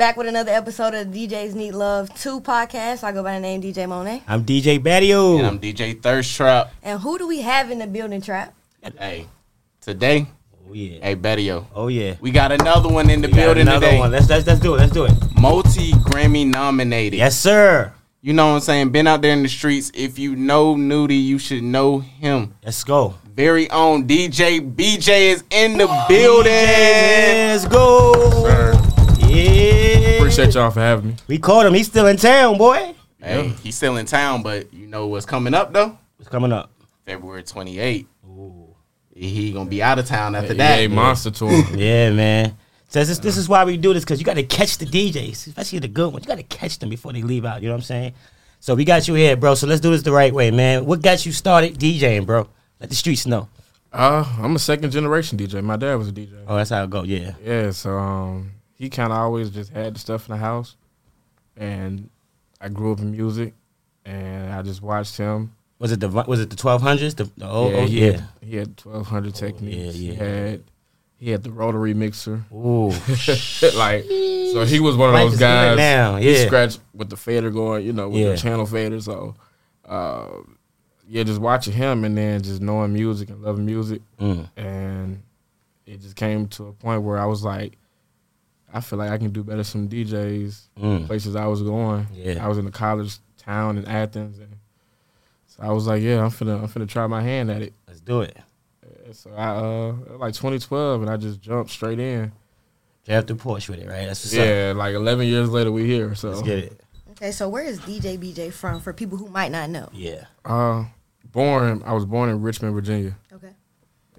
back with another episode of DJs Need Love 2 podcast. I go by the name DJ Monae. I'm DJ Battio. And I'm DJ Thirst Trap. And who do we have in the building, Trap? Hey, today, oh yeah. hey Betty, yo, Oh yeah. we got another one in the We got building another today. one. Let's, let's let's do it. Let's do it. Multi Grammy nominated. Yes, sir. You know what I'm saying? Been out there in the streets. If you know Nudy, you should know him. Let's go. Very own DJ BJ is in the building. Let's go. Sir. Yeah. Appreciate y'all for having me. We called him. He's still in town, boy. Hey, he's still in town, but you know what's coming up though? What's coming up? February 28th. Ooh. He gonna be out of town after that. EA Monster Tour. Yeah, man. So this, this is why we do this because you got to catch the DJs, especially the good ones. You got to catch them before they leave out. You know what I'm saying? So we got you here, bro. So let's do this the right way, man. What got you started DJing, bro? Let the streets know. Uh, I'm a second generation DJ. My dad was a DJ. Oh, that's how it go. Yeah. Yeah, so um, he kind of always just had the stuff in the house, and I grew up in music, and I just watched him. Was it the was it the 1200s? The, the old, yeah, oh, he yeah. had, he had 1200 Technics. yeah. He had he had the rotary mixer. Ooh. like, so he was one of Life those guys. now, He yeah. scratched with the fader going, you know, with Yeah. the channel fader. So, uh, yeah, just watching him and then just knowing music and loving music, Mm. and it just came to a point where I was like, I feel like I can do better some DJs. Mm. Places I was going, Yeah. I was in a college town in Athens, and so I was like, yeah, I'm finna, I'm finna try my hand at it. Let's do it. So I, uh, like 2012, and I just jumped straight in. Drive through Porsche with it, right? That's what's up. Yeah, like 11 years later, we here. So Let's get it. Okay, so where is DJ BJ from for people who might not know? Yeah. Uh, born. I was born in Richmond, Virginia. Okay.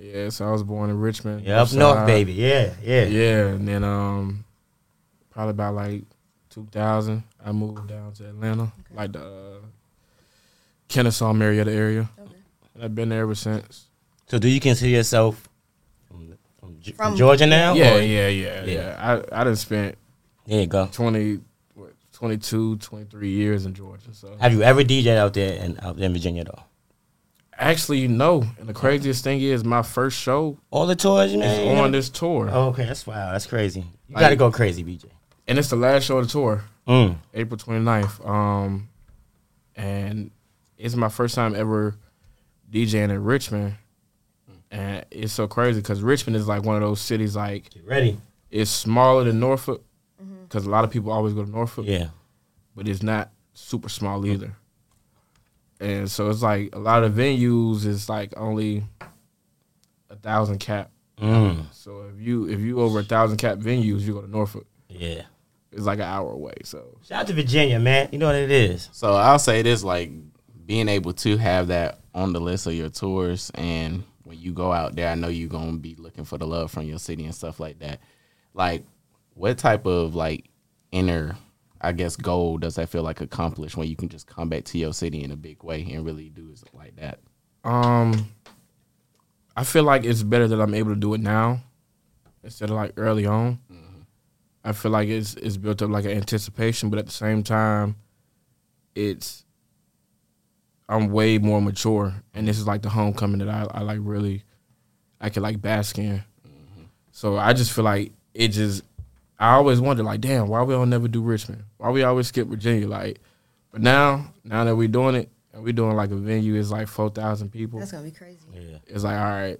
Yeah, so I was born in Richmond. Yeah, up North north, baby. Yeah, yeah. Yeah, and then um, probably about like 2000, I moved down to Atlanta, like the uh, Kennesaw, Marietta area. Okay. And I've been there ever since. So do you consider yourself from, from, From- Georgia now? Yeah, or- yeah, yeah, Yeah. yeah. I I done spent There you go. 20, what, 22, 23 years in Georgia. So Have you ever DJed out there in out in Virginia though? Actually, no. And the craziest thing is, my first show All the tours, is man. on this tour, Oh, okay, that's wow, that's crazy. You Like- gotta go crazy, BJ. and it's the last show of the tour. Mm. April 29th. Um, and it's my first time ever DJing in Richmond. And it's so crazy because Richmond is like one of those cities, like, Get ready. it's smaller than Norfolk because a lot of people always go to Norfolk, Yeah. but it's not super small either. And so it's like a lot of venues is like only a thousand cap. Mm. So if you if you over a thousand cap venues, you go to Norfolk. Yeah. It's like an hour away. So Shout out to Virginia, man. You know what it is. So I'll say this: like being able to have that on the list of your tours, and when you go out there, I know you're gonna be looking for the love from your city and stuff like that. Like, what type of like inner, I guess, goal does that feel like accomplished when you can just come back to your city in a big way and really do it like that? Um, I feel like it's better that I'm able to do it now instead of like early on. I feel like it's it's built up like an anticipation, but at the same time, it's I'm way more mature, and this is like the homecoming that I, I like really I can like bask in. So I just feel like it just I always wonder like, damn, why we don't never do Richmond? Why we always skip Virginia? Like, but now now that we're doing it and we're doing like a venue is like four thousand people. That's gonna be crazy. Yeah. It's like, all right,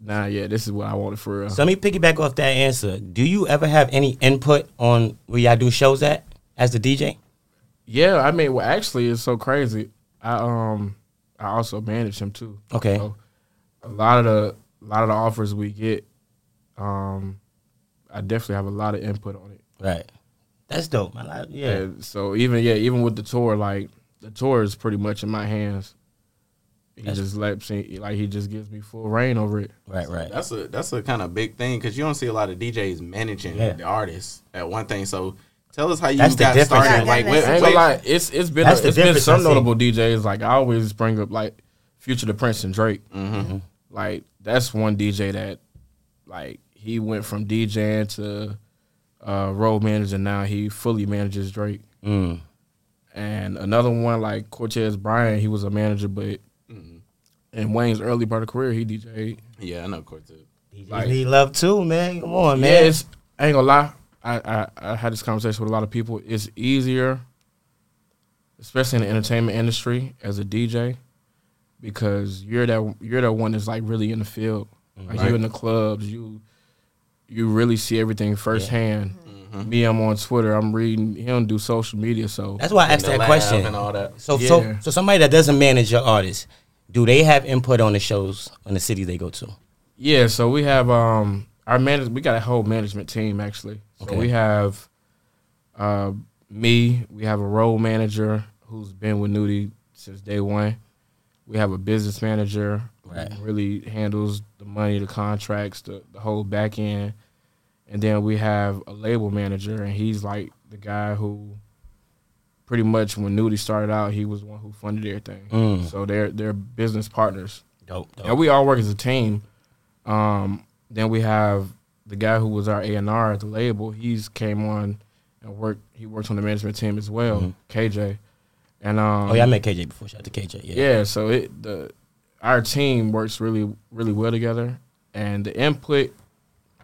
nah, yeah, this is what I wanted for real. So let me piggyback off that answer. Do you ever have any input on where y'all do shows at as the DJ? yeah, I mean, well, actually, it's so crazy. I um, I also manage him too. Okay. So a lot of the a lot of the offers we get, um, I definitely have a lot of input on it. Right. That's dope, man. I- yeah. And so even yeah, even with the tour, like the tour is pretty much in my hands. He That's- just lets me like he just gives me full reign over it. Right, right. That's a that's a kind of big thing because you don't see a lot of DJs managing Yeah. the artists at one thing. So tell us how you That's the got difference. started. Yeah, Like, yeah, wait, wait, gonna lie, it's it's been That's the it's been some notable DJs. Like I always bring up like Future the Prince and Drake. Mm-hmm. Like that's one DJ that like he went from DJing to uh road manager. Now he fully manages Drake. Mm. And another one like Cortez Bryant, he was a manager, but in Wayne's early part of career, he DJ'd. yeah, I know Cortez. DJ Like- need love too, man. Come on, Yeah, man. it's, I ain't gonna lie. I, I I had this conversation with a lot of people. It's easier, especially in the entertainment industry, as a DJ, because you're that you're that one that's like really in the field. Like Right. you in the clubs, you you really see everything firsthand. Mm-hmm. Me, I'm on Twitter. I'm reading. He don't do social media, so That's why I asked that question. and all that. So, so, Yeah. so somebody that doesn't manage your artist, do they have input on the shows on the cities they go to? Yeah, so we have um our manage we got a whole management team actually. So Okay. we have uh me, we have a role manager who's been with Nudy since day one. We have a business manager Right. really handles the money, the contracts, the, the whole back end. And then we have a label manager and he's like the guy who pretty much when Nudy started out, he was the one who funded everything. Mm. So they're they're business partners. Dope, dope. And we all work as a team. Um, then we have the guy who was our A and R at the label. He's came on and worked. He works on the management team as well, KJ. And um, Mm-hmm. oh yeah, I met KJ before. Shout out to KJ. Yeah. yeah. So it the our team works really really well together, and the input.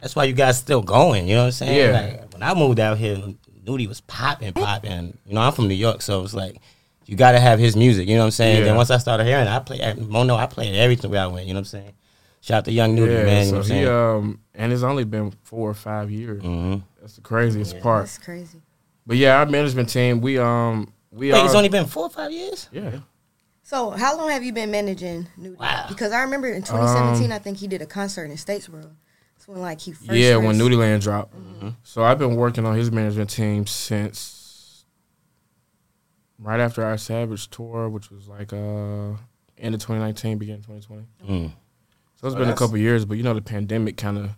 That's why you guys still going. You know what I'm saying? Yeah. Like, when I moved out here, Nudy was popping, popping. You know, I'm from New York, so it's like you got to have his music. You know what I'm saying? Yeah. Then once I started hearing, it, I play at Mono. I played everything where I went. You know what I'm saying? Shout out to Young Nudy, yeah, man. You so know what I'm he saying? um, and it's only been four or five years. hmm That's the craziest part. That's crazy. But yeah, our management team, we um, we Wait, are, it's only been four or five years. yeah. So, how long have you been managing Nudy? Wow. Because I remember in 2017, I think he did a concert in Statesboro. That's when like he first. yeah, when first- Nudy Land dropped. So I've been working on his management team since right after our Savage tour, which was like uh end of 2019, beginning 2020. Mm. So it's Oh, been a that's- couple years, but you know the pandemic kind of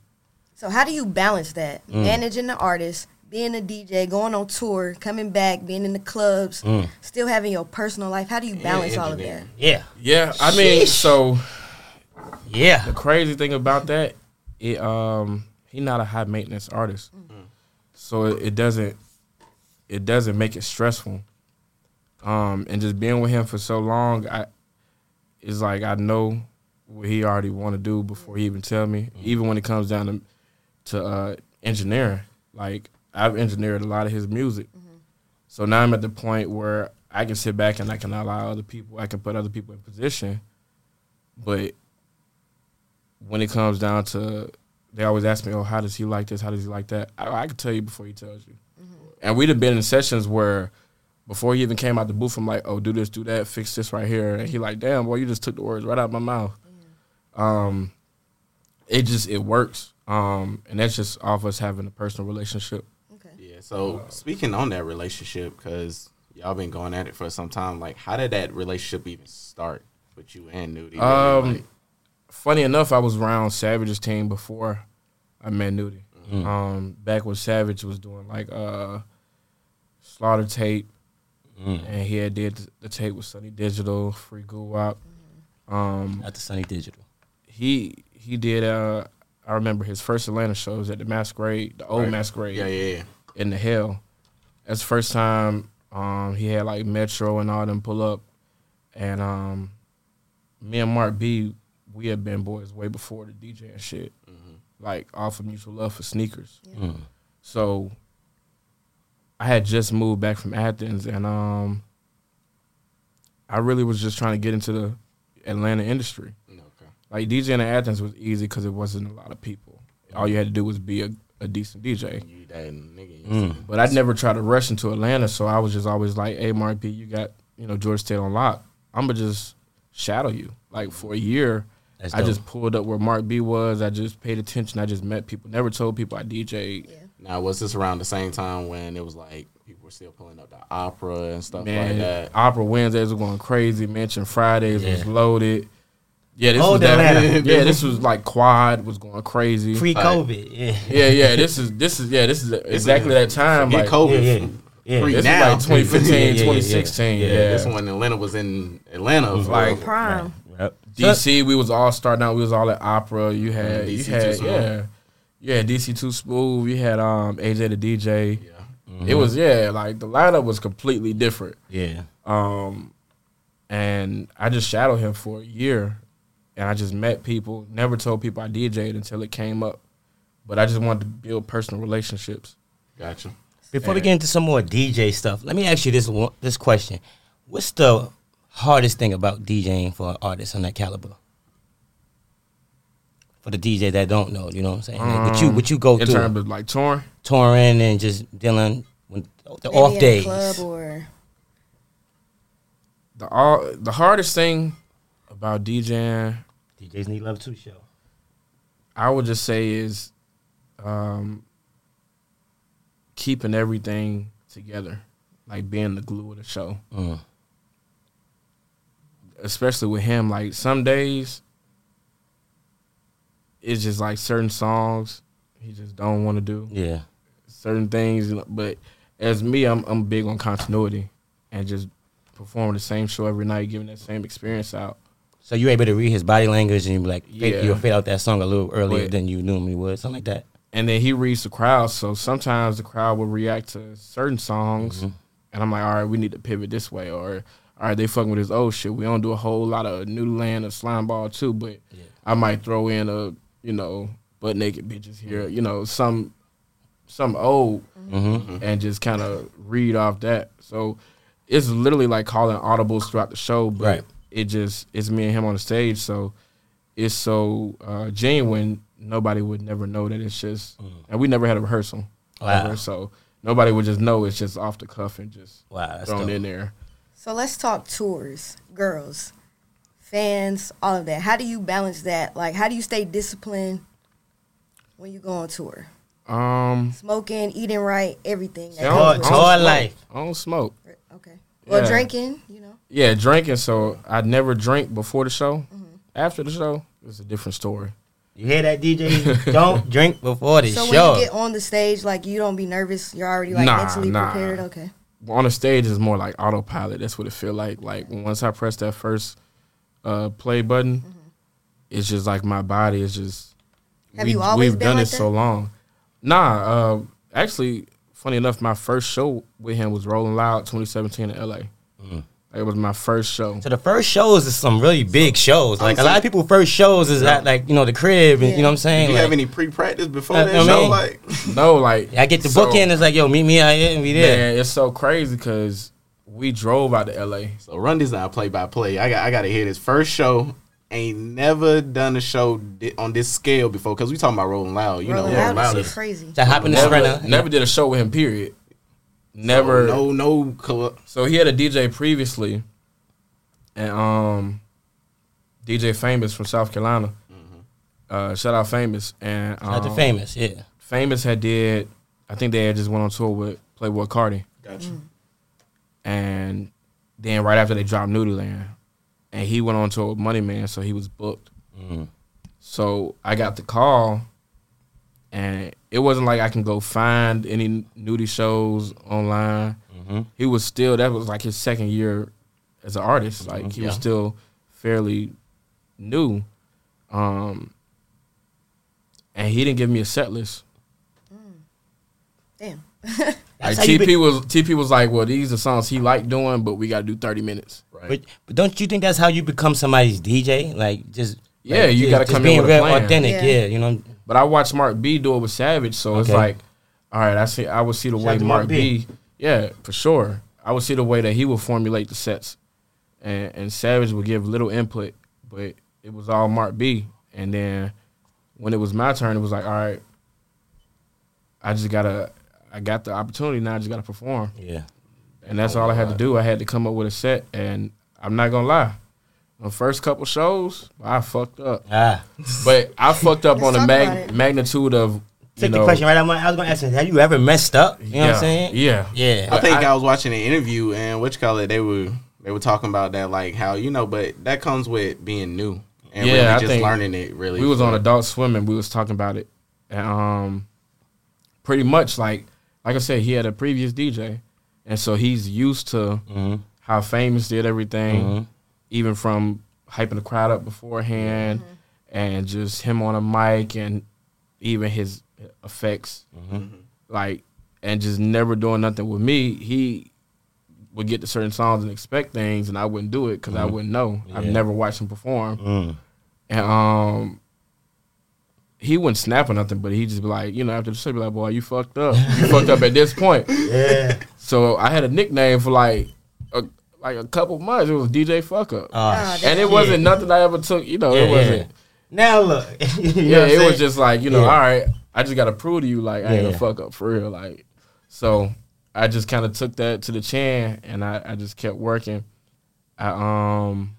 So how do you balance that? Mm. Managing the artist, being a DJ, going on tour, coming back, being in the clubs, Mm. still having your personal life. How do you balance all of that? Yeah, yeah. I mean, Sheesh. so yeah. the crazy thing about that, it um he not a high maintenance artist, so it, it doesn't it doesn't make it stressful. Um, and just being with him for so long, I it's like I know what he already want to do before he even tell me. Even when it comes down to to uh, engineering, like I've engineered a lot of his music, so now I'm at the point where I can sit back and I can allow other people, I can put other people in position, but when it comes down to they always ask me, "Oh, how does he like this? How does he like that?" I, I can tell you before he tells you. And we'd have been in sessions where before he even came out the booth, I'm like, "Oh, do this, do that, fix this right here," and he like, "Damn, boy, you just took the words right out of my mouth." Um, it just it works, um, and that's just off us having a personal relationship. Okay. Yeah. So speaking on that relationship, because y'all been going at it for some time, like how did that relationship even start with you and Nudy? Um, Like, funny enough, I was around Savage's team before I met Nudy. Um, back when Savage was doing like uh, Slaughter tape, and he had did the tape with Sonny Digital, Free Guwop. Um, Not the Sonny Digital. he he did. Uh, I remember his first Atlanta shows at the Masquerade, the old Right. Masquerade yeah, yeah, yeah. In the hell. That's the first time um, he had like Metro and all them pull up, and um, me and Mark B, we had been boys way before the DJ and shit, like off of mutual love for sneakers. Mm. So I had just moved back from Athens, and um, I really was just trying to get into the Atlanta industry. Okay. Like DJing in Athens was easy because it wasn't a lot of people. All you had to do was be a, a decent DJ. You that nigga. Mm. But I'd never try to rush into Atlanta, so I was just always like, "Hey, Mark B, you got you know George State on lock. I'm gonna just shadow you." Like for a year, That's I dope. just pulled up where Mark B was. I just paid attention. I just met people. Never told people I DJ. Yeah. Now was this around the same time when it was like people were still pulling up the opera and stuff Man, like that? Opera Wednesdays were going crazy. Mansion Fridays was loaded. Yeah, this Old was that, Atlanta. Yeah, this was like Quad was going crazy. Pre COVID. Yeah. yeah, yeah. This is this is yeah. This is exactly that time. Forget Like, COVID. Yeah, yeah. Yeah. Pre- This now. was like 2015, Yeah, yeah, yeah, 2016. yeah. Yeah, Yeah, This one Atlanta was in Atlanta. for- Like, Prime. Yep. DC, we was all starting out. We was all at Opera. You had, you had, Too Smooth. yeah, DC Two Smooth. You had um AJ the DJ. yeah. It was yeah, like the lineup was completely different. Yeah. Um, and I just shadowed him for a year, and I just met people. Never told people I DJ'd until it came up, but I just wanted to build personal relationships. Gotcha. Before we get into some more DJ stuff, let me ask you this one, this question: What's the hardest thing about DJing for an artist on that caliber? For the DJ that don't know, you know what I'm saying? Like, what you what you go um, in through terms of like touring. touring and just dealing with the Maybe off in a days. club or The all the hardest thing about DJing, DJs need love too. Show. I would just say is um, keeping everything together, like being the glue of the show. Mm. Especially with him, like some days, it's just like certain songs he just don't want to do. Yeah. certain things. But as me, I'm I'm big on continuity and just performing the same show every night, giving that same experience out. So you're able to read his body language and you be like, fade- Yeah. you'll fade out that song a little earlier But- than you normally would, something like that. And then he reads the crowd, so sometimes the crowd will react to certain songs, mm-hmm. and I'm like, all right, we need to pivot this way, or all right, they fucking with this old shit. We don't do a whole lot of New Land of Slime Ball too, but I might throw in a you know butt naked bitches here, you know some some old, mm-hmm. Mm-hmm. and just kind of read off that. So it's literally like calling audibles throughout the show, but Right. It just it's me and him on the stage, so it's so uh, genuine. Nobody would never know that it's just, and we never had a rehearsal, Wow. ever, so nobody would just know it's just off the cuff and just Wow, thrown dope. in there. So let's talk tours, girls, fans, all of that. How do you balance that? Like, how do you stay disciplined when you go on tour? Um, Smoking, eating right, everything. that I comes Hard- with it's it. hard smoke. life. I don't smoke. Okay. Well, Yeah. drinking, you know. Yeah, drinking. So I never drink before the show. Mm-hmm. After the show, it's a different story. You hear that, DJ? don't drink before the So show. when you get on the stage, like you don't be nervous. You're already like Nah, mentally nah. prepared. Okay. On the stage is more like autopilot. That's what it feel like. Like once I press that first uh, play button, Mm-hmm. it's just like my body is just. Have you always We've been done like it so long. Nah, uh, actually, funny enough, my first show with him was Rolling Loud 2017 in LA. Mm. It was my first show. So the first shows is some really big shows. Like a lot of people first shows is at like you know the crib, and you know what I'm saying. Did you Like, have any pre-practice before Uh, that I show? mean- Like, No, like I get the so- book in. It's like yo, meet me out here and we there. Man, it's so crazy because we drove out to LA. so run this down play by play. I got I got to hear this first show. Ain't never done a show on this scale before because we talking about Rolling Loud. You Rolling know, Rolling Loud Loud is is crazy. To hop in the Never, never did a show with him. Period. Never. no no. col- So he had a DJ previously, and um, DJ Famous from South Carolina. Uh, shout out Famous and um, Not the famous, yeah. Famous had did. I think they had just went on tour with Playboi Carti, Gotcha. and then right after they dropped Noodleland, and he went on tour with Money Man, so he was booked. Mhm. So I got the call, and it wasn't like I can go find any Nudy shows online. Mhm. He was still that was like his second year as an artist. Like he was still fairly new, um, and he didn't give me a set list. Damn. Like That's how you TP be- was TP was like, well, these are songs he liked doing, but we got to do thirty minutes. Right. But but don't you think that's how you become somebody's DJ? Like just Yeah, like, you gotta just come in with a real plan. authentic. Yeah. Yeah. you know. But I watched Mark B do it with Savage, so it's like, all right, I see. I would see the Shout way Mark Mark B. B. Yeah, for sure. I would see the way that he would formulate the sets, and and Savage would give little input, but it was all Mark B. And then when it was my turn, it was like, all right, I just gotta, I got the opportunity now. I just gotta perform, Yeah. And that's all I had to do. I had to come up with a set, and I'm not gonna lie. The first couple shows, I fucked up, Ah. but I fucked up on the mag- magnitude of. You Take know, the question right out. my- I was gonna ask you, have you ever messed up? You know what I'm saying? yeah. Yeah. I think I- I, was watching an interview and which you call it, they were they were talking about that like how you know, but that comes with being new and Yeah, really I just think learning it. Really, we was on Adult Swim and we was talking about it, and um, pretty much like like I said, he had a previous DJ, and so he's used to Mhm. how famous did everything, Mhm. even from hyping the crowd up beforehand, and just him on a mic and even his effects, like and just never doing nothing with me. He would get to certain songs and expect things, and I wouldn't do it because I wouldn't know. I've never watched him perform. Mm. And um, he wouldn't snap or nothing, but he'd just be like, you know, after the show, be like, boy, you fucked up. You fucked up at this point. Yeah. So I had a nickname for like a, like a couple months. It was DJ Fuck Up. Oh, Ah, and it wasn't nothing I ever took, you know, Yeah, it wasn't. yeah. Now look. Yeah, what I'm it was just like, you know, Yeah. all right, I just got to prove to you, like, I ain't a fuck up for real. Like, so I just kind of took that to the chin and I, I just kept working. I, um,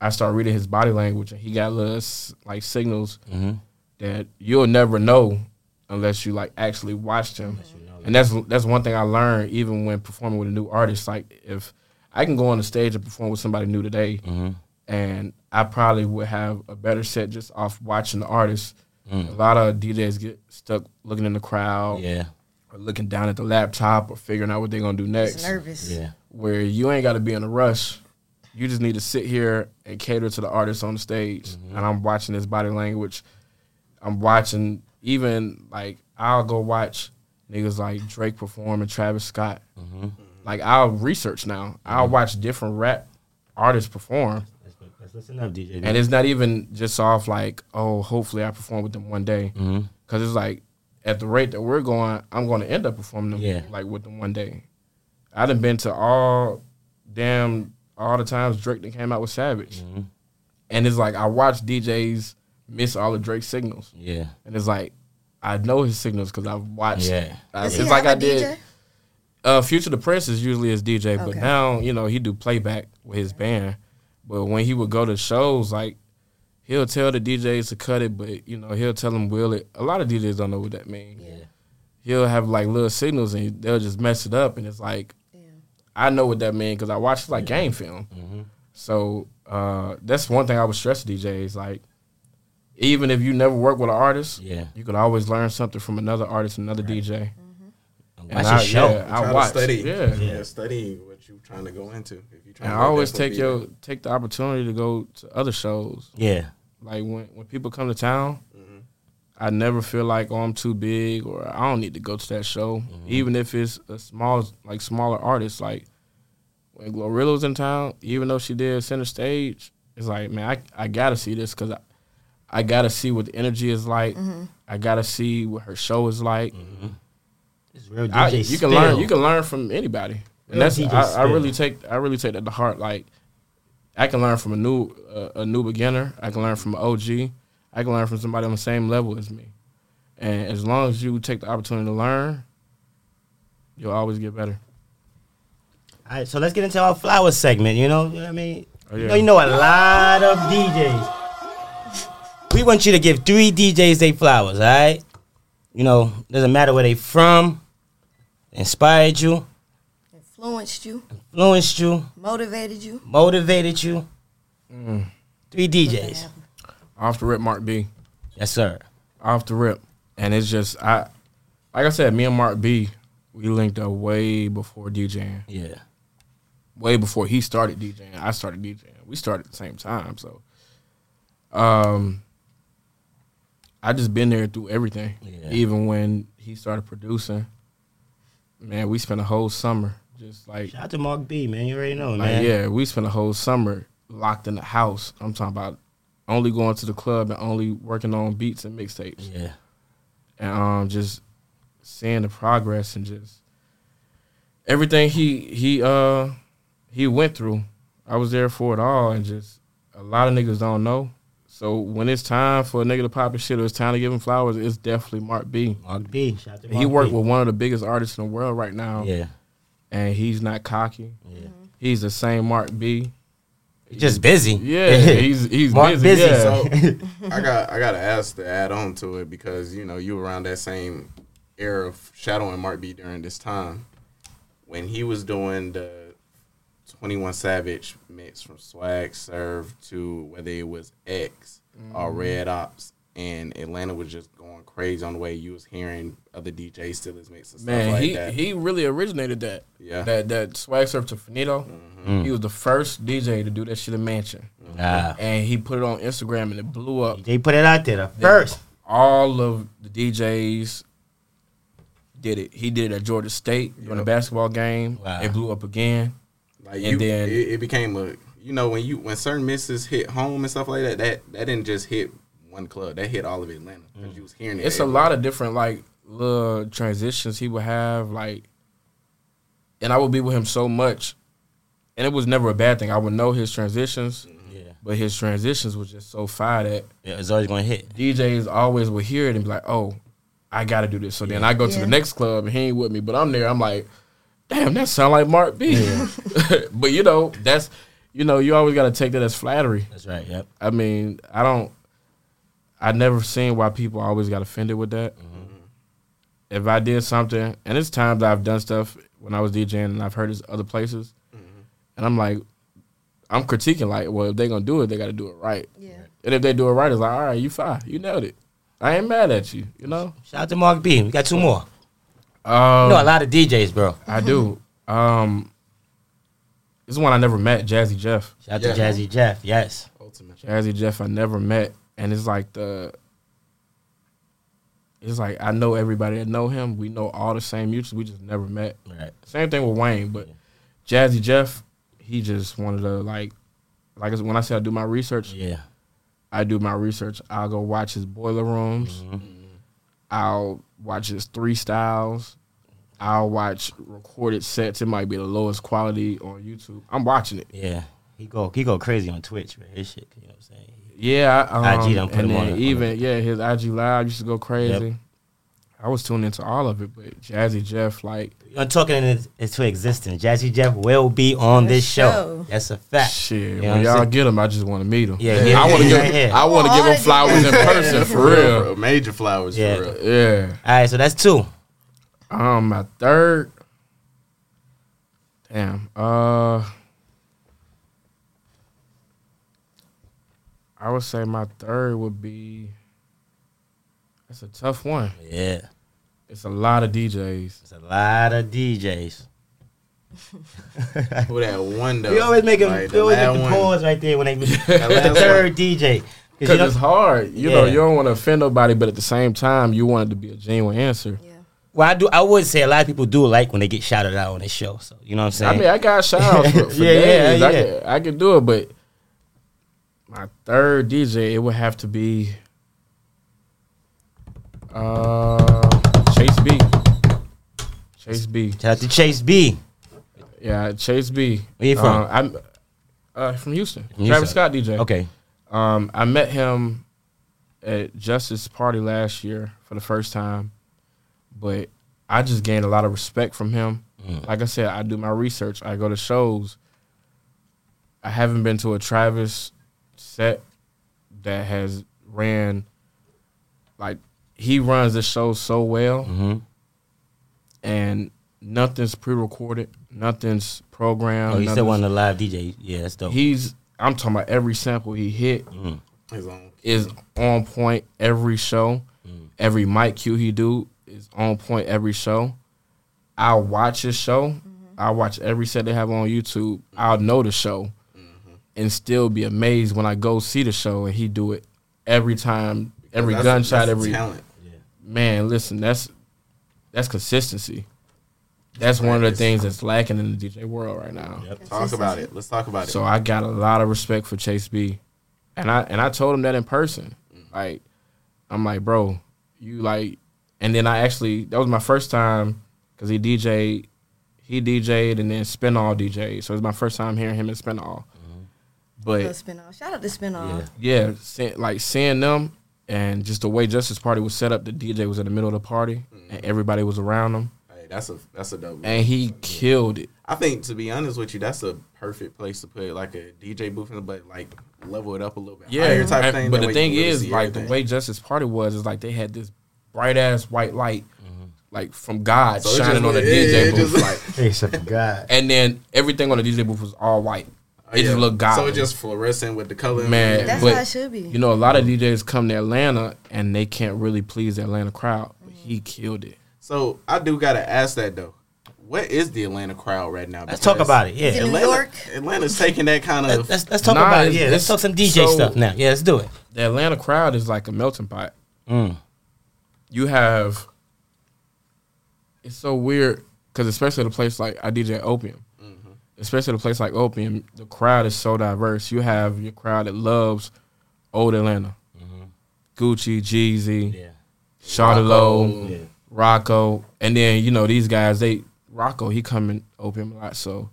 I started reading his body language and he got little, like, signals Mhm. that you'll never know unless you, like, actually watched him. And that's that's one thing I learned even when performing with a new artist. Like, if I can go on the stage and perform with somebody new today, Mhm. and I probably would have a better set just off watching the artist. Mm. A lot of DJs get stuck looking in the crowd Yeah. or looking down at the laptop or figuring out what they're gonna do Just next. nervous. Yeah. Where you ain't got to be in a rush. You just need to sit here and cater to the artist on the stage. Mm-hmm. And I'm watching his body language. I'm watching even like I'll go watch niggas like Drake perform and Travis Scott. Mm-hmm. Like I'll research now. I'll watch different rap artists perform. Let's, listen up, DJ. And it's not even just off like, oh, hopefully I perform with them one day. Because it's like, at the rate that we're going, I'm going to end up performing them Yeah. like with them one day. I done been to all damn all the times Drake that came out with Savage, Mhm. and it's like I watch DJs miss all of Drake's signals, Yeah. and it's like I know his signals because I've watched. Yeah. I, Does it's he like I did. DJ? Uh, Future the Prince is usually his DJ, but now you know he do playback with his band. But when he would go to shows, like he'll tell the DJs to cut it, but you know he'll tell them will it. A lot of DJs don't know what that means. Yeah. He'll have like little signals and they'll just mess it up, and it's like I know what that means because I watch like game film. Mhm. So uh, that's one thing I would stress to DJs like. Even if you never work with an artist, Yeah. you could always learn something from another artist, another DJ. Watch And your I, show. yeah, I Try to watch. study. Yeah, Yeah. study what you're trying to go into. If you trying And to I always take your beat. take the opportunity to go to other shows. Yeah. Like when when people come to town, Mm-hmm. I never feel like oh I'm too big or I don't need to go to that show, Mm-hmm. even if it's a small like smaller artist. Like when Glorilla was in town, even though she did center stage, it's like man I I gotta see this because I I gotta see what the energy is like. I gotta see what her show is like. It's real DJ I, you can learn. You can learn from anybody, and Real that's I, I really take I really take that to heart. Like I can learn from a new uh, a new beginner. I can learn from an OG. I can learn from somebody on the same level as me. And as long as you take the opportunity to learn, you'll always get better. All right, so let's get into our flower segment. You know, I mean, Oh, you, know, you know a lot of DJs. We want you to give three DJs they flowers. All right, you know, doesn't matter where they from, inspired you, Influenced you, influenced you, motivated you. motivated you. Mm. Three DJs. Off the rip, Mark B. Yes, sir. Off the rip, and it's just I, like I said, me and Mark B. We linked up way before DJing. Yeah. way before he started DJing. I started DJing. We started at the same time. So, um, I just been there through everything. Yeah. Even when he started producing, man, we spent a whole summer just like, Shout out to Mark B, man. You already know, like man. yeah, we spent a whole summer locked in the house. I'm talking about only going to the club and only working on beats and mixtapes Yeah. and um just seeing the progress and just everything he he uh he went through. I was there for it all and just a lot of niggas don't know. So when it's time for a nigga to pop his shit or it's time to give him flowers, it's definitely Mark B. Mark B. Shout out to Mark he worked B. with one of the biggest artists in the world right now. Yeah. And he's not cocky. Yeah. He's the same Mark B. He's just busy. Yeah, he's he's Mark busy. busy. Yeah. So I got I got to ask to add on to it because you know you were around that same era of shadowing Mark B during this time when he was doing the Twenty One Savage mix from Swag Surf to whether it was X or Mm-hmm. Red Opps and Atlanta was just going crazy on the way you was hearing other DJs steal his mix and stuff Man, like he that. he really originated that. Yeah. That that swag surf to Finito. Mm. He was the first DJ to do that shit in Mansion. Ah. And he put it on Instagram and it blew up. They put it out there the first. All of the DJs did it. He did it at Georgia State during a basketball game. Wow. It blew up again. Like And you, then- it, it became a you know when you when certain misses hit home and stuff like that that that didn't just hit one club. They hit all of Atlanta Mm. because you was hearing it. it's a lot of different like little transitions he would have like and i would be with him so much and it was never a bad thing i would know his transitions Yeah, but his transitions was just so fire that yeah, it's always gonna hit. djs always would hear it and be like oh i gotta do this so then i go to the next club and he ain't with me but i'm there i'm like damn that sound like mark b but you know that's you know you always gotta take that as flattery That's right. Yep. I mean, I don't. I never seen why people always got offended with that. Mm-hmm. If I did something, and it's times I've done stuff when I was DJing and I've heard it other places, mm-hmm. and I'm like, I'm critiquing like, well, if they're gonna do it, they got to do it right. Yeah. And if they do it right, it's like, all right, you fine, you nailed it. I ain't mad at you, you know. Shout out to Mark B. We got two more. Um, You know a lot of DJs, bro. I do. Um, this is one I never met, Jazzy Jeff. Shout out Yeah. to Jazzy Jeff. Yes. ultimate. Jazzy Jeff I never met, and it's like the. It's like I know everybody that know him. We know all the same mutuals. We just never met. Right. Same thing with Wayne, but Jazzy Jeff, he just wanted to like, like I said- when I say I do my research, Yeah. I do my research. I'll go watch his boiler rooms. Mm-hmm. I'll watch his three styles. I'll watch recorded sets. It might be the lowest quality on YouTube. I'm watching it. Yeah. He go he go crazy on Twitch for his shit. You know what I'm saying? Yeah, I, um, IG done put him on even yeah, his IG live used to go crazy. I was tuned into all of it, but Jazzy Jeff, like I'm talking into existence. Jazzy Jeff will be on this show. show. That's a fact. shit. You know when I'm y'all saying? get him, I just want to meet him. Yeah, yeah, I want to yeah, give, yeah. I want to give him flowers in person for real. Bro, major flowers Yeah. for real. Yeah. All right, so that's two. Um, my third. Damn. Uh, I would say my third would be. That's a tough one. Yeah. It's a lot of DJs. It's a lot of DJs. Who that one though? We always make him Like, we always last make the one. pause right there when they with the last third DJ. Because it's hard. You know, you don't want to offend nobody, but at the same time, you want it to be a genuine answer. Yeah. well, I do. I would say a lot of people do like when they get shouted out on the show. So you know what I'm saying? I mean, I got shout outs for, for Yeah, yeah, days. I, yeah. could, I could do it, but my third DJ, it would have to be uh, Chase B. Chase B. Shout out to Chase B. Yeah, Chase B. Where you from? Uh, I'm uh, from Houston. From Travis Scott DJ. Okay. Um, I met him at Justice Party last year for the first time, but I just gained a lot of respect from him. Mm. Like I said, I do my research. I go to shows. I haven't been to a Travis set that has ran like he runs the show so well, Mm-hmm. and nothing's pre-recorded, nothing's programmed. Oh, you said nothing's- one of the live DJ. Yeah, that's dope. He's. I'm talking about every sample he hit Mm. His is on point every show. Mm. Every mic cue he do is on point every show. I'll watch his show. I'll watch every set they have on YouTube. I'll know the show and still be amazed when I go see the show and he do it every time, every That's- gunshot, that's every talent. Man. Listen, that's that's consistency. That's one of the things that's lacking in the DJ world right now. Yep. Talk about it. Let's talk about it. So I got a lot of respect for Chase B, and I and I told him that in person. Mm. Like, I'm like, bro, you like, and then I actually that was my first time because he DJ, he DJ'd and then spin Spinall DJ. So it was my first time hearing him in Spinall. Little mm-hmm. But Spinall. Shout out to Spinall. Yeah. yeah, see, like seeing them and just the way Justice Party was set up, the DJ was in the middle of the party and mm-hmm. everybody was around him, hey, that's a that's a dope. and he killed it. I think to be honest with you, that's a perfect place to put like a DJ booth, in, but like level it up a little bit. Yeah, higher type and- thing. but the thing is, like everything. the way Justice Party was, is like they had this bright ass white light, mm-hmm. like from God So shining just on the yeah, DJ it booth, just- like, Hey, except for God. and then everything on the DJ booth was all white. It Yeah. just looked God. So it just fluorescent with the color. Man, That's but how it should be. you know, a lot of DJs come to Atlanta and they can't really please the Atlanta crowd. But he killed it. So I do gotta ask that though. What is the Atlanta crowd right now? Let's talk about it Yeah. New Atlanta, York? Atlanta's taking that kind of. let's, let's talk Nah, about it. Yeah. Let's talk some DJ so- stuff now. Yeah, let's do it. The Atlanta crowd is like a melting pot. Mm. You have. It's so weird because especially at a place like I DJ Opium, especially at a place like Opium, the crowd is so diverse. You have your crowd that loves old Atlanta. Gucci, Jeezy, Yeah. Shawty Lo, Yeah. Rocko, and then you know these guys. They Rocko, he come and Opium a lot, so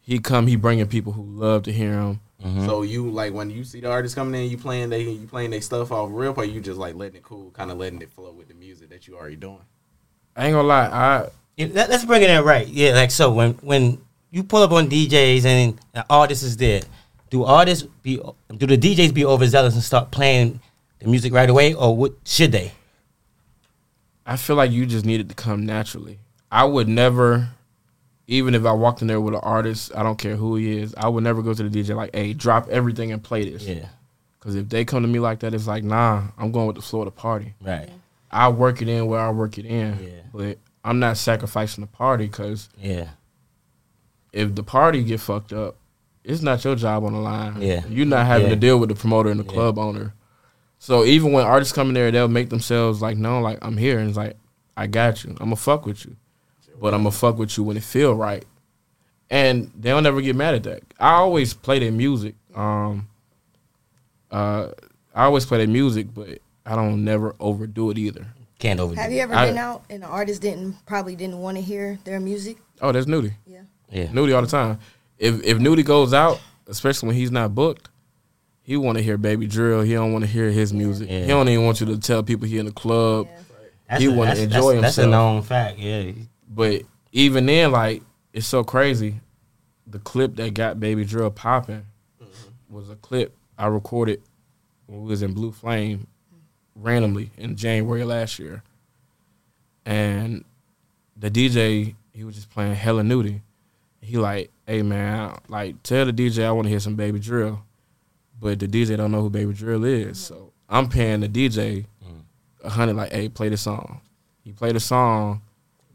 he come. He bringing people who love to hear him. Mm-hmm. So you like when you see the artist coming in, you playing they you playing they stuff off real, or you just like letting it cool, kind of letting it flow with the music that you already doing. I ain't gonna lie, I Yeah, let, us bring it in right. Yeah, like so when when you pull up on DJs and an artist is there, do artists be do the DJs be overzealous and start playing the music right away, or what should they? I feel like you just needed to come naturally. I would never, even if I walked in there with an artist, I don't care who he is, I would never go to the DJ like, hey, drop everything and play this. Yeah, Because if they come to me like that, it's like, nah, I'm going with the flow of the party. right. I work it in where I work it in. Yeah. But I'm not sacrificing the party because Yeah, if the party get fucked up, it's not your job on the line. Yeah. You're not having Yeah. to deal with the promoter and the Yeah. club owner. So even when artists come in there, they'll make themselves like, no, like I'm here, and it's like, I got you. I'm gonna fuck with you, but I'm gonna fuck with you when it feel right. And they'll never get mad at that. I always play their music. Um, uh, I always play their music, but I don't never overdo it either. can't overdo. It. Have you ever I- been out and the artist didn't probably didn't want to hear their music? Oh, that's Nudy. Yeah. Yeah, Nudy all the time. If if Nudy goes out, especially when he's not booked, he want to hear Baby Drill. He don't want to hear his music. Yeah. He don't even want you to tell people he in the club. Yeah. He wanna enjoy that's, That's a himself. known fact. Yeah, But even then, like it's so crazy. The clip that got Baby Drill popping mm-hmm. was a clip I recorded when we was in Blue Flame randomly in January last year, and the DJ he was just playing hella Nudy. He like, hey man, like tell the DJ I want to hear some Baby Drill, but the DJ don't know who Baby Drill is, so I'm paying the DJ a hundred like, hey, play the song. He played the song.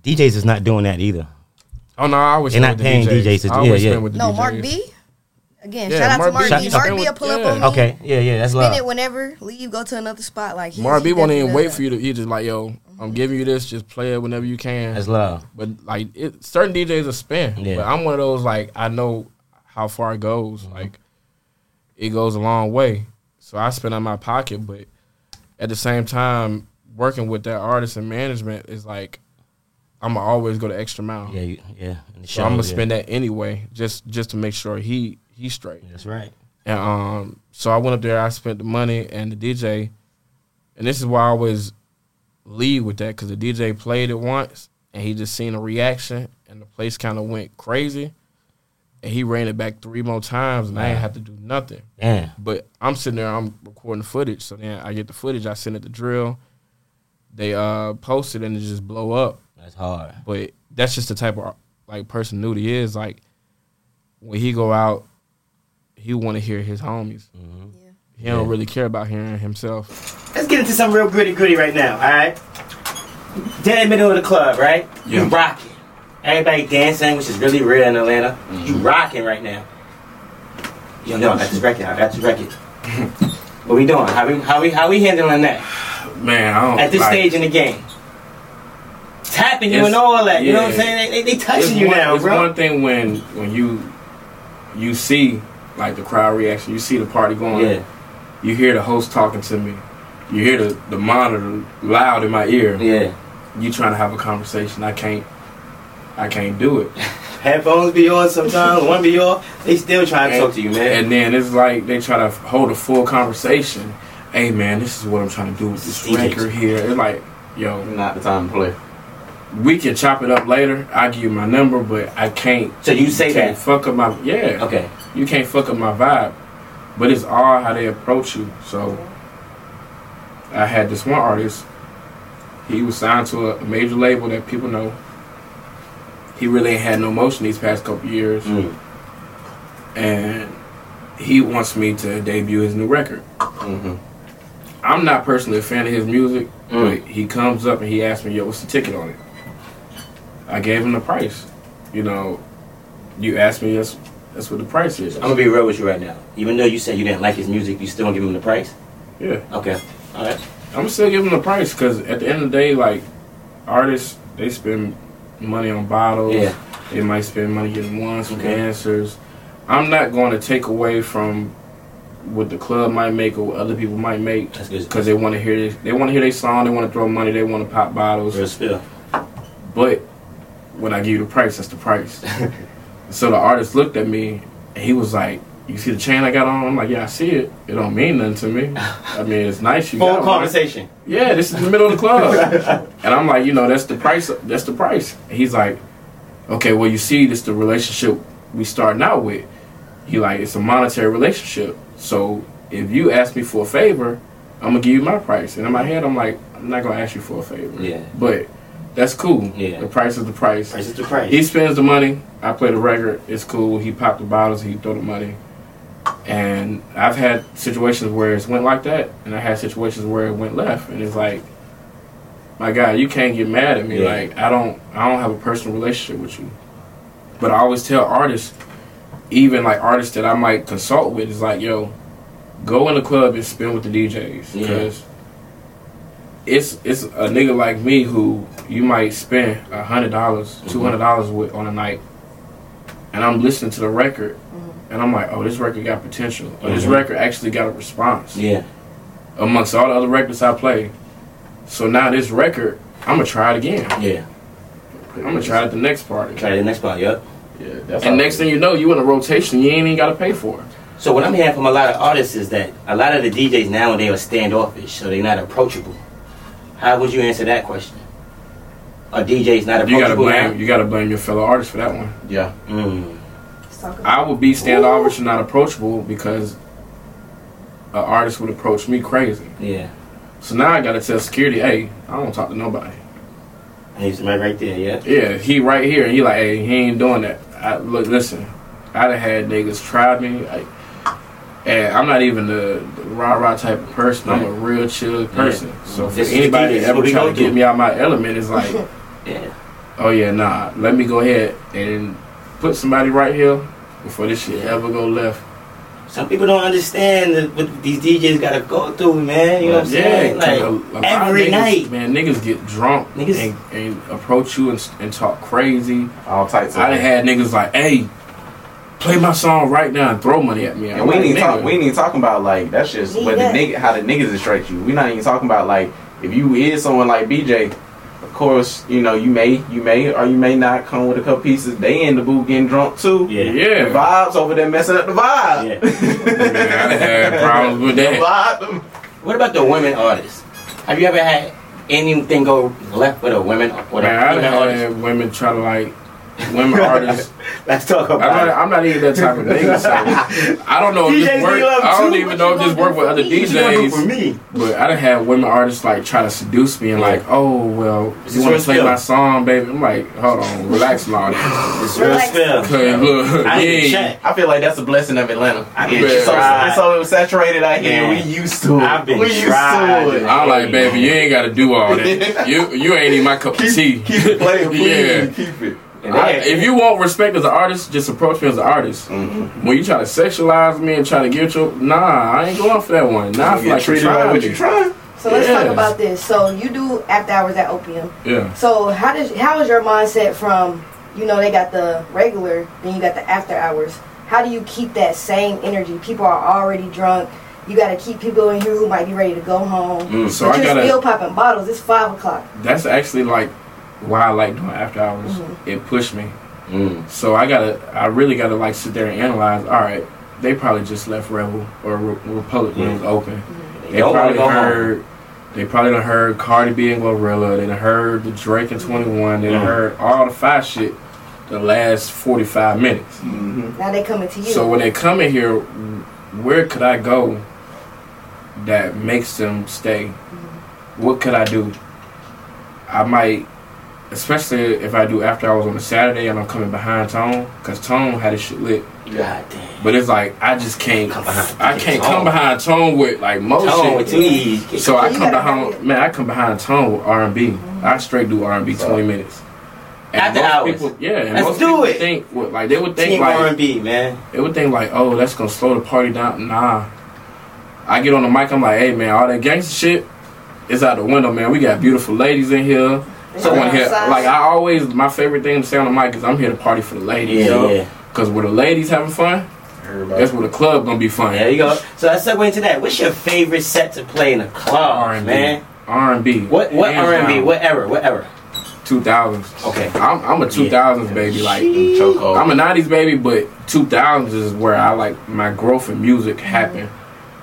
DJs is not doing that either. Oh no, I was. They're not with the paying DJs. DJs to- I always yeah, yeah. with the No, DJs. Mark B. Again, Yeah, shout out Mark to Mark B. B. Mark spend B. will pull up on me. Okay, yeah, yeah, that's Spin love. it whenever. Leave. Go to another spot. Like he- Mark he B won't even wait that. for you to. He just like, yo, I'm giving you this. Just play it whenever you can. That's love. But like, it, certain DJs are spin. Yeah. But I'm one of those like I know how far it goes. Mm-hmm. Like, it goes a long way. So I spend on my pocket, but at the same time, working with that artist and management is like, I'm gonna always go the extra mile. Yeah, you, yeah. So I'm gonna yeah. spend that anyway, just just to make sure he he's straight. That's right. And um, so I went up there. I spent the money and the DJ, and this is why I always lead with that because the DJ played it once and he just seen a reaction and the place kind of went crazy, and he ran it back three more times and I ain't Wow. have to do nothing. But I'm sitting there, I'm recording the footage. So then I get the footage, I send it to Drill. They uh post it and it just blow up. That's hard. But that's just the type of like person Nudy is. Like when he go out, he want to hear his homies. Mhm. Yeah. He don't really care about hearing himself. Let's get into some real gritty gritty right now, all right? Dead in the middle of the club, right? You Yeah. rocking. Everybody dancing, which is really rare in Atlanta. You rocking right now. Yo, no, I got this record. I got this record. what we doing? How we how we how we handling that Man, I don't at this like, stage in the game? Tapping you and all that. You know what I'm saying? They, they, they It's touching you one, now, it's bro. one thing when when you you see like the crowd reaction, you see the party going. Yeah, You hear the host talking to me. You hear the, the monitor loud in my ear. yeah. You trying to have a conversation. I can't. I can't do it. Headphones be on sometimes. One be off. They still trying to And- talk to you, man. And then it's like they try to hold a full conversation. Hey man, this is what I'm trying to do with this DJ. record here. It's like, yo, Not the time to play. we can chop it up later. I give you my number, but I can't. so you say can't that? fuck up my yeah. Okay. You can't fuck up my vibe. But it's all how they approach you. So I had this one artist. He was signed to a major label that people know. He really ain't had no motion these past couple years, Mm. and he wants me to debut his new record. Mm-hmm. I'm not personally a fan of his music, Mm. but he comes up and he asks me, "Yo, what's the ticket on it?" I gave him the price. You know, you asked me, that's what the price is. I'm gonna be real with you right now. Even though you said you didn't like his music, you still gonna give him the price? Yeah, Okay. All right. I'm gonna still give him the price because at the end of the day, like artists, they spend money on bottles. Yeah. They might spend money getting ones Okay. dancers. I'm not going to take away from what the club might make or what other people might make That's good. because they want to hear this, they want to hear their song, they want to throw money, they want to pop bottles. Spill. But when I give you the price, that's the price. so the artist looked at me and he was like, "You see the chain I got on?" I'm like, "Yeah, I see it. It don't mean nothing to me. I mean, it's nice. You Full got one." conversation. Yeah, this is the middle of the club. and I'm like, you know, that's the price. That's the price. And he's like, okay, well, you see, this the relationship we starting out with. He like, it's a monetary relationship. So if you ask me for a favor, I'm gonna give you my price. And in my head, I'm like, I'm not gonna ask you for a favor. Yeah. But that's cool. Yeah. The price is the price. Price is the price. He spends the money. I play the record. It's cool. He popped the bottles. He throw the money. And I've had situations where it's went like that, and I had situations where it went left, and it's like, my God, you can't get mad at me. Yeah. Like I don't, I don't have a personal relationship with you. But I always tell artists, even like artists that I might consult with, is like, yo, go in the club and spin with the DJs Yeah. It's it's a nigga like me who you might spend a hundred dollars, mm-hmm. two hundred dollars with on a night, and I'm listening to the record, mm-hmm. and I'm like, oh, this record got potential, or this mm-hmm. record actually got a response Yeah. amongst all the other records I play. So now this record, I'm gonna try it again. Yeah. I'm gonna try it at the next party. Try the next part. Yep. Yeah, that's And next thing you know, you in a rotation. You ain't even gotta pay for it. So what I'm hearing from a lot of artists is that a lot of the DJs nowadays are standoffish, so they're not approachable. How would you answer that question? Are DJs not You gotta approachable blame. You gotta blame your fellow artists for that one. yeah. Mm. Let's talk I would be standoffish and not approachable because an artist would approach me crazy. Yeah. So now I gotta tell security, hey, I don't talk to nobody. He's right, right there. Yeah. Yeah, he right here, and he like, hey, he ain't doing that. I, look, listen, I done had niggas try me, like, and I'm not even the, the rah rah type of person. I'm a real chill person. So for anybody the- this that is ever what we try to get through. me out my element, it's like, Yeah. oh yeah, nah, let me go ahead and put somebody right here before this shit ever go left. Some people don't understand that what these DJs gotta go through, man. You know what I'm Yeah, saying? 'cause Like a- a every niggas- night. man, niggas get drunk Niggas- and, and approach you and, and talk crazy. All types of I done had niggas like, hey, play my song right now and throw money at me. And we ain't like, even talk, we ain't even talking about like that's just what the nigga how the niggas is straight you. We not even talking about like if you is someone like BJ, of course, you know, you may you may or you may not come with a couple pieces. They in the booth getting drunk too. Yeah. The Yeah. vibes over there messing up the vibe. Yeah. Man, I done had problems with the that. vibe. What about the women artists? Have you ever had anything go left with a women or Man, a I female done artist? had women try to like women artists. Let's talk I'm about not, I'm not even that type of nigga. So I don't know if this work. I don't too. even know if this work with other it. What you gonna do for me? But I done had women artists like try to seduce me and like, oh well, This you want to play skill. my song, baby? I'm like, hold on, relax, Lord. It's real Relax. spell. Look, I yeah. I feel like that's a blessing of Atlanta. I've been it's, so, tried. it's so saturated out here. Man. We used to it. I've been we used tried. to it. I'm like, baby, you ain't got to do all that. You you ain't even my cup of tea. Keep, keep it playing, please. yeah. Keep it. And I, if you want respect as an artist, just approach me as an artist. Mm-hmm. When you try to sexualize me and try to get your nah, I ain't going for that one. Nah, I You feel get like you're treated like trying what you trying. So let's talk about this. So you do after hours at Opium. Yeah. So how does how is your mindset from you know they got the regular, then you got the after hours. How do you keep that same energy? People are already drunk. You got to keep people in here who might be ready to go home. Mm. So but I you're gotta. still popping bottles. It's five o'clock. That's actually like why I like doing after hours. Mhm. It pushed me. Mm. So I gotta. I really gotta like sit there and analyze. All right, they probably just left Rebel or Re- Republic when it was open. They They probably go home. heard. They probably done heard Cardi B and Glorilla. They done heard the Drake and Twenty One. They done Mm. heard all the fast shit. The last forty five minutes. Mm-hmm. Now they coming to you. So when they come in here, where could I go that makes them stay? What could I do? I might, especially if I do after hours on a Saturday and I'm coming behind Tone, because Tone had his shit lit. God damn. But it's like I just can't. Come behind- I can't Tone. come behind Tone with like motion. Tone with E's. So I come behind, man. I come behind Tone with R and B. I straight do R and B twenty minutes. And After hours. people, yeah, and Let's do it. think what, like they would think Team like R&B, man. they would think like, oh, that's gonna slow the party down. Nah. I get on the mic, I'm like, hey man, all that gangster shit is out the window, man. We got beautiful ladies in here. They So come in here, like I always, my favorite thing to say on the mic is I'm here to party for the ladies, Yeah, yo. yeah. Cause when the ladies having fun, Everybody. That's where the club gonna be fun. There you go. So let's segue into that. What's your favorite set to play in a club, R&B. man? R and B. What what R and B? What era? What era? Two thousands. Okay. I'm I'm a two thousands baby. Like Chokehold. I'm a '90s baby, but 2000s is where I like my growth in music happened.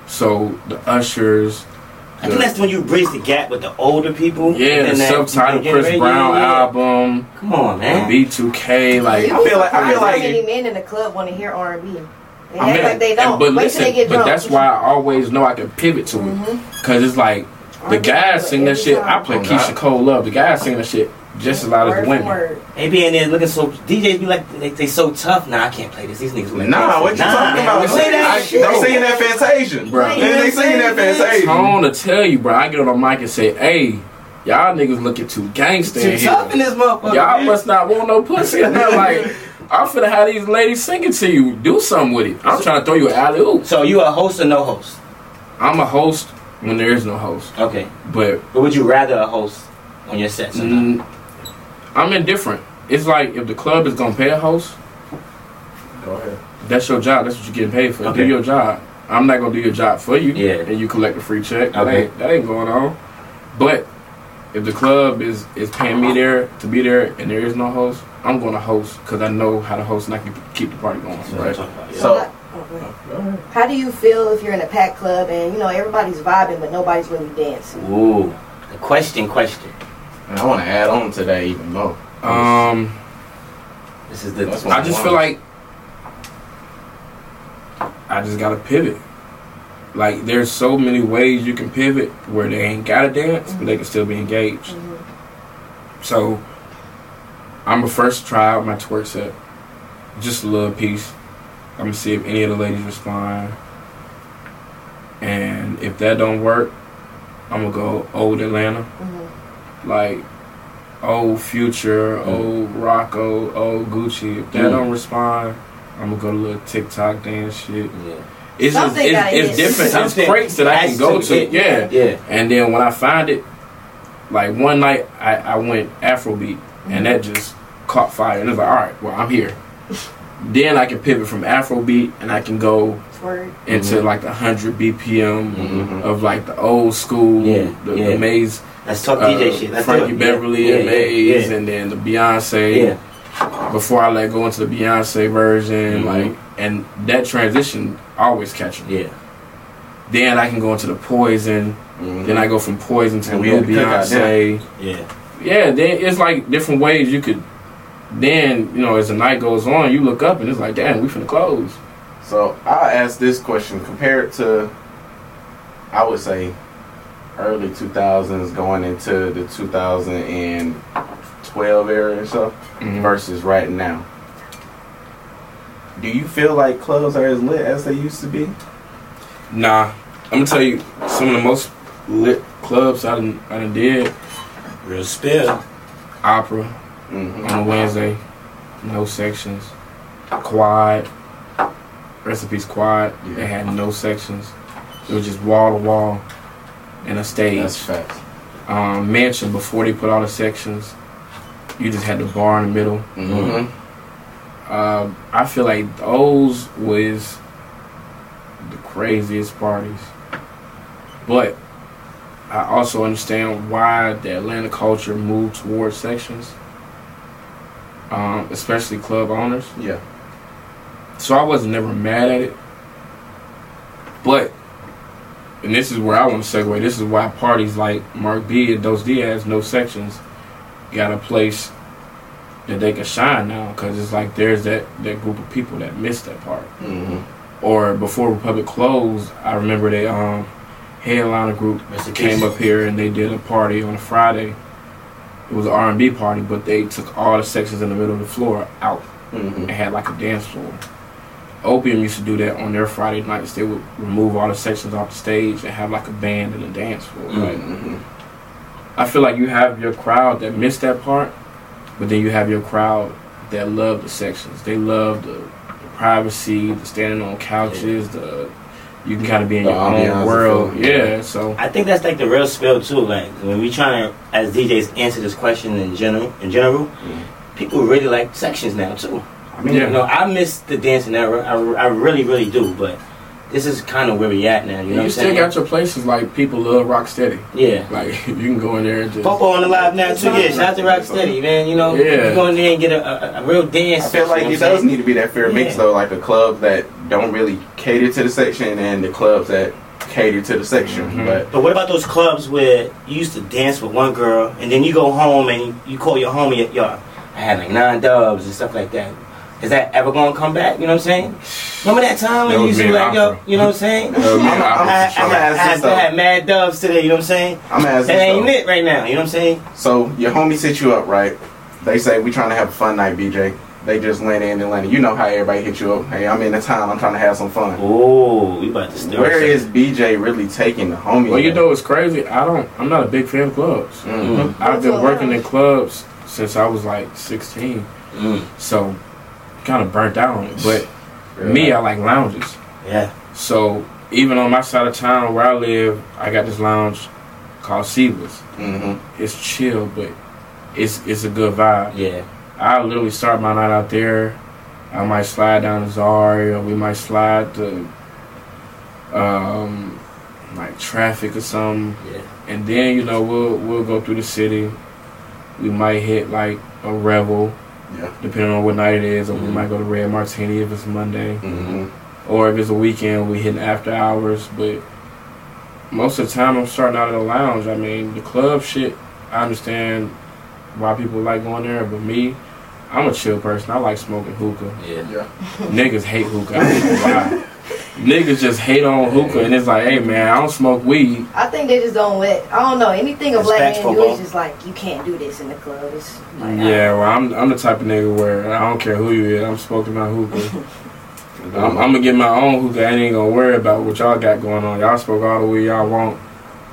So the Ushers, I think that's when you bridge the gap with the older people. yeah, and the then that- subtitled yeah, Chris yeah, Brown yeah. album, Come on, the man. B2K, like I feel like- I feel how like- many men in the club want to hear R and B. They I mean, like they don't. But Wait listen, till they get but that's why I always know I can pivot to Mm-hmm. it, cause it's like the guys sing that every shit. I play Oh, Keyshia Cole Love. The guys sing that shit just as loud as the women. word. They be in there looking so DJs be like they, they so tough. Nah, I can't play this. These niggas like Nah, what you nah, talking about? man, Say that I, shit. they singing that Fantasia, Bro. Yeah, they singing that Fantasia. Tone to tell you, bro. I get on the mic and say, "Hey, y'all niggas looking too gangster in Too here. tough in this motherfucker. Y'all man. must not want no pussy." And I'm like, I'm finna have these ladies singing to you. Do something with it. I'm trying to throw you an alley oop. So you a host or no host? I'm a host when there is no host, Okay. but But would you rather a host on your set? mm, I'm indifferent. It's like if the club is gonna pay a host, Go ahead. that's your job. That's what you're getting paid for. Okay. Do your job. I'm not gonna do your job for you. Yeah. And you collect a free check. That ain't that ain't going on. But if the club is is paying me there to be there and there is no host, I'm gonna host because I know how to host and I can keep the party going. That's what I'm Right. yeah. So- how, oh, oh, go ahead. how do you feel if you're in a packed club and you know everybody's vibing but nobody's really dancing? Ooh, the question, question. And I want to add on to that even more. Um, This is the. That's what I just feel like I just gotta pivot. Like there's so many ways you can pivot where they ain't gotta dance, but they can still be engaged. So I'm gonna first try out my twerk set, just a little piece. I'm gonna see if any of the ladies respond, and if that don't work, I'm gonna go old Atlanta, like old Future, old Rocko, old Gucci. If that Mm. don't respond, I'm gonna go to a little TikTok dance shit. yeah. It's just, it's, it's hit. different. It's crates that I can go to to. hit. Yeah. Yeah. And then when I find it, like one night I, I went Afrobeat and that just caught fire. And it's like, all right, well, I'm here. then I can pivot from Afrobeat and I can go Word. into like the 100 BPM Mhm. of like the old school, Yeah, the, yeah. the Maze, Let's talk uh, DJ shit. Let's do Frankie it. Beverly yeah. and yeah, Maze, yeah. and then the Beyonce. Yeah. Before I let go into the Beyonce version, Mhm. like, and that transition always catch me. Yeah. Then I can go into the Poison. Mhm. Then I go from Poison to And new had the cookout Beyonce. Yeah. Yeah, then it's like different ways you could. Then you know, as the night goes on, you look up and it's like, damn, we finna close. So I'll ask this question compared to, I would say, early 2000s going into the 2012 era and stuff Mhm. versus right now. Do you feel like clubs are as lit as they used to be? Nah, I'm gonna tell you some of the most lit clubs I done, I done did. Real spill. Opera Mm-hmm. on a Wednesday, no sections. Quad, recipes quad. They had no sections. It was just wall to wall and a stage. That's facts. um, mansion before they put all the sections. You just had the bar in the middle. Mm-hmm. Uh, I feel like those was the craziest parties. But I also understand why the Atlanta culture moved towards sections, um, especially club owners. Yeah. So I was never mad at it. But, and this is where I want to segue, this is why parties like Mark B and Dos Diaz, no sections, got a place that they can shine now. Because it's like there's that, that group of people that missed that part. Mm-hmm. Or before Republic closed, I remember they, um, headliner group came up here and they did a party on a Friday. It was an R&B party, but they took all the sections in the middle of the floor out Mm-hmm. and had like a dance floor. Opium used to do that on their Friday nights. They would remove all the sections off the stage and have like a band and a dance floor. Right? Mm-hmm. I feel like you have your crowd that missed that part, but then you have your crowd that love the sections. They love the, the privacy, the standing on couches, the you can kind of be in The your own world. feel, Yeah, yeah. so I think that's like the real spill too. Like when we trying to, as DJs, answer this question in general. In general, people really like sections now too. I mean, Yeah. you know, I miss the dancing era. I, I really, really do. But this is kind of where we at now. You know You, what I'm still saying? got your places like people love Rocksteady. yeah. Like you can go in there and just. Popo on the live now too. Yeah, shout out to Rocksteady, man. You know, Yeah. you go in there and get a, a, a real dance. I feel like you it does saying? need to be that fair mix though, like a club that don't really cater to the section and the clubs that cater to the section. Mhm. But But what about those clubs where you used to dance with one girl and then you go home and you, you call your homie, yo, I had like nine dubs and stuff like that. Is that ever gonna come back? You know what I'm saying? Remember that time when you was used to be like, yo, you know what I'm saying? That was me and I, Opera. I, I, I'm I, asking I, so. had mad dubs today, you know what I'm saying? I'm asking That ain't it right now, you know what I'm saying? So your homie set you up, right? They say we trying to have a fun night, BJ. They just land in Atlanta. You know how everybody hit you up. Hey, I'm in the town. I'm trying to have some fun. Oh, we about to start. Where is BJ really taking the homie? Well, you know what's crazy? I don't. I'm not a big fan of clubs. Mhm. I've been working in clubs since I was like 16, Mm, so kind of burnt out on it. But Real me, I like lounges. yeah. So even on my side of town where I live, I got this lounge called Seaver's. Mhm. It's chill, but it's it's a good vibe. Yeah. I literally start my night out there. I might slide down to Zari, or we might slide to um, like traffic or something. Yeah. And then you know we'll we'll go through the city. We might hit like a revel, Yeah. depending on what night it is, or we might go to Red Martini if it's Monday, Mhm. or if it's a weekend we hitting after hours. But most of the time I'm starting out at a lounge. I mean the club shit. I understand why people like going there, but me, I'm a chill person. I like smoking hookah. Yeah. Yeah. Niggas hate hookah. I don't know why. Niggas just hate on hookah, and it's like, hey man, I don't smoke weed. I think they just don't let. I don't know anything a black Respect man do. football. It's just like you can't do this in the club. It's like, Yeah, well, I'm I'm the type of nigga where I don't care who you is. I'm smoking my hookah. I'm, I'm gonna get my own hookah. I ain't gonna worry about what y'all got going on. Y'all smoke all the weed y'all want.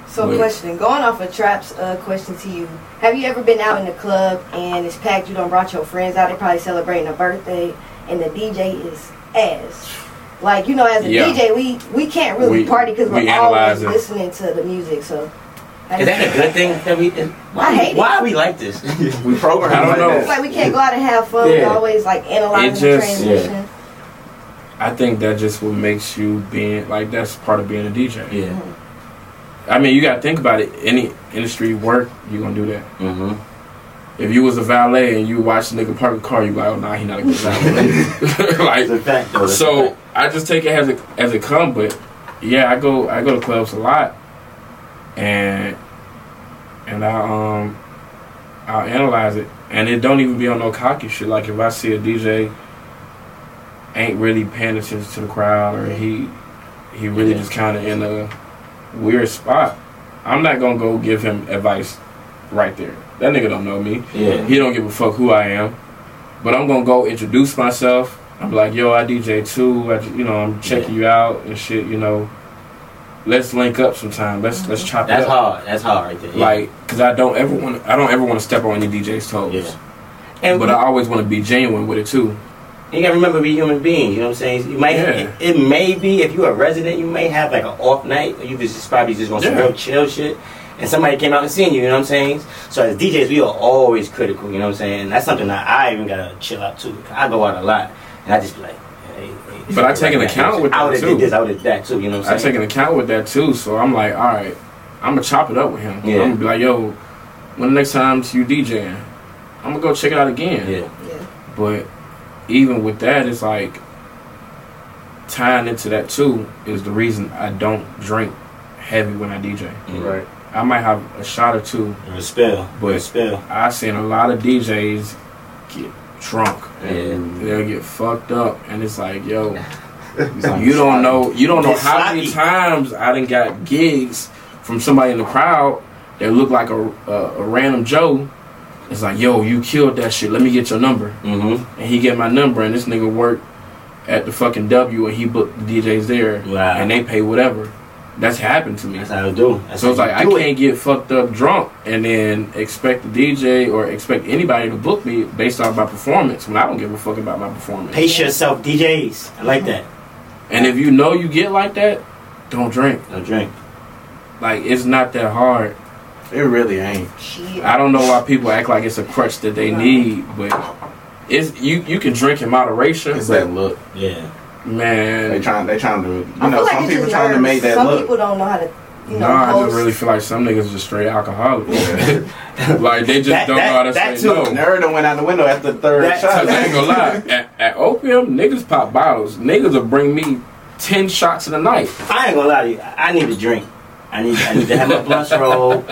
So, Wait. question going off of Trap's uh, question to you: Have you ever been out in the club and it's packed? You don't brought your friends out. They probably celebrating a birthday, and the DJ is ass. Like you know, as a Yeah. DJ, we we can't really We- party because we we're analyze always it. listening to the music. So, how Is do that a good thing that we? Why, I hate it. why are we like this? We program I don't like know. It's like we can't go out and have fun. Yeah. We're always like analyzing It the just- transmission. I think that just what makes you being like that's part of being a DJ. yeah. I mean, you gotta think about it. Any industry work, you gonna do that. Mm-hmm. If you was a valet and you watch a nigga park a car, you like, oh nah, he not a good valet. like It's a fact, though. It's a So fact. I just take it as it as it come, but yeah, I go I go to clubs a lot, and and I um I'll analyze it, and it don't even be on no cocky shit. Like if I see a DJ ain't really paying attention to the crowd, or he he really Yeah. just kind of in a weird spot, I'm not gonna go give him advice right there. That nigga don't know me. yeah. He don't give a fuck who I am. But I'm gonna go introduce myself. I'm like, yo, I DJ too. I, you know, I'm checking you out and shit. You know, let's link up sometime. Let's let's mm-hmm. chop That's it up. hard. That's hard right there. Yeah. Like, cause I don't ever want. I don't ever want to step on any DJ's toes. Yeah. and But I always want to be genuine with it too. you gotta remember, we human being. You know what I'm saying? You might. Yeah. It, it may be if you're a resident, you may have like an off night, or you just probably just want some Yeah. real chill shit. And somebody came out and seen you, you know what I'm saying? So as DJs, we are always critical, you know what I'm saying? That's something that I even gotta chill out too. I go out a lot, and I just be like, hey, hey, But I take an account with that, would have too. did this, I would have that too, you know what I I'm take an account with that too. So I'm like, all right, I'm gonna chop it up with him. Yeah. I'm gonna be like, yo, when the next time you DJing, I'm gonna go check it out again. yeah, Yeah. But even with that, it's like tying into that too is the reason I don't drink heavy when I DJ. Right. I might have a shot or two. Or a spell. But- or a spill. I've seen a lot of DJs get drunk. Yeah. They'll get fucked up, and it's like, yo, you don't know, you don't know how many times I done got gigs from somebody in the crowd that looked like a, a, a random Joe. It's like, yo, you killed that shit. Let me get your number. Mm-hmm. and he get my number, and this nigga worked at the fucking W, and he booked the DJs there, Wow. and they pay whatever. That's happened to me. That's how I do. That's So it's how like I can't get fucked up drunk and then expect the DJ or expect anybody to book me based off my performance when I don't give a fuck about my performance. Pace yourself, DJs. I like that. And if you know you get like that, don't drink. Don't drink. Like it's not that hard. It really ain't. I don't know why people act like it's a crutch that they need, but It's you. You can drink in moderation, It's but that look. Yeah. They man, trying. They trying to. You I know, feel like some it's people just trying to make that Some look. people don't know how to, you know, no, I just really feel like some niggas just straight alcoholics. like they just That- don't that- know how to that say too. no. Nerd went out the window after the third That- shot. Cause I ain't gonna lie, at, at opium, niggas pop bottles. Niggas will bring me ten shots in a night. I ain't gonna lie to you. I I need a drink. I need I need to have my blunts roll.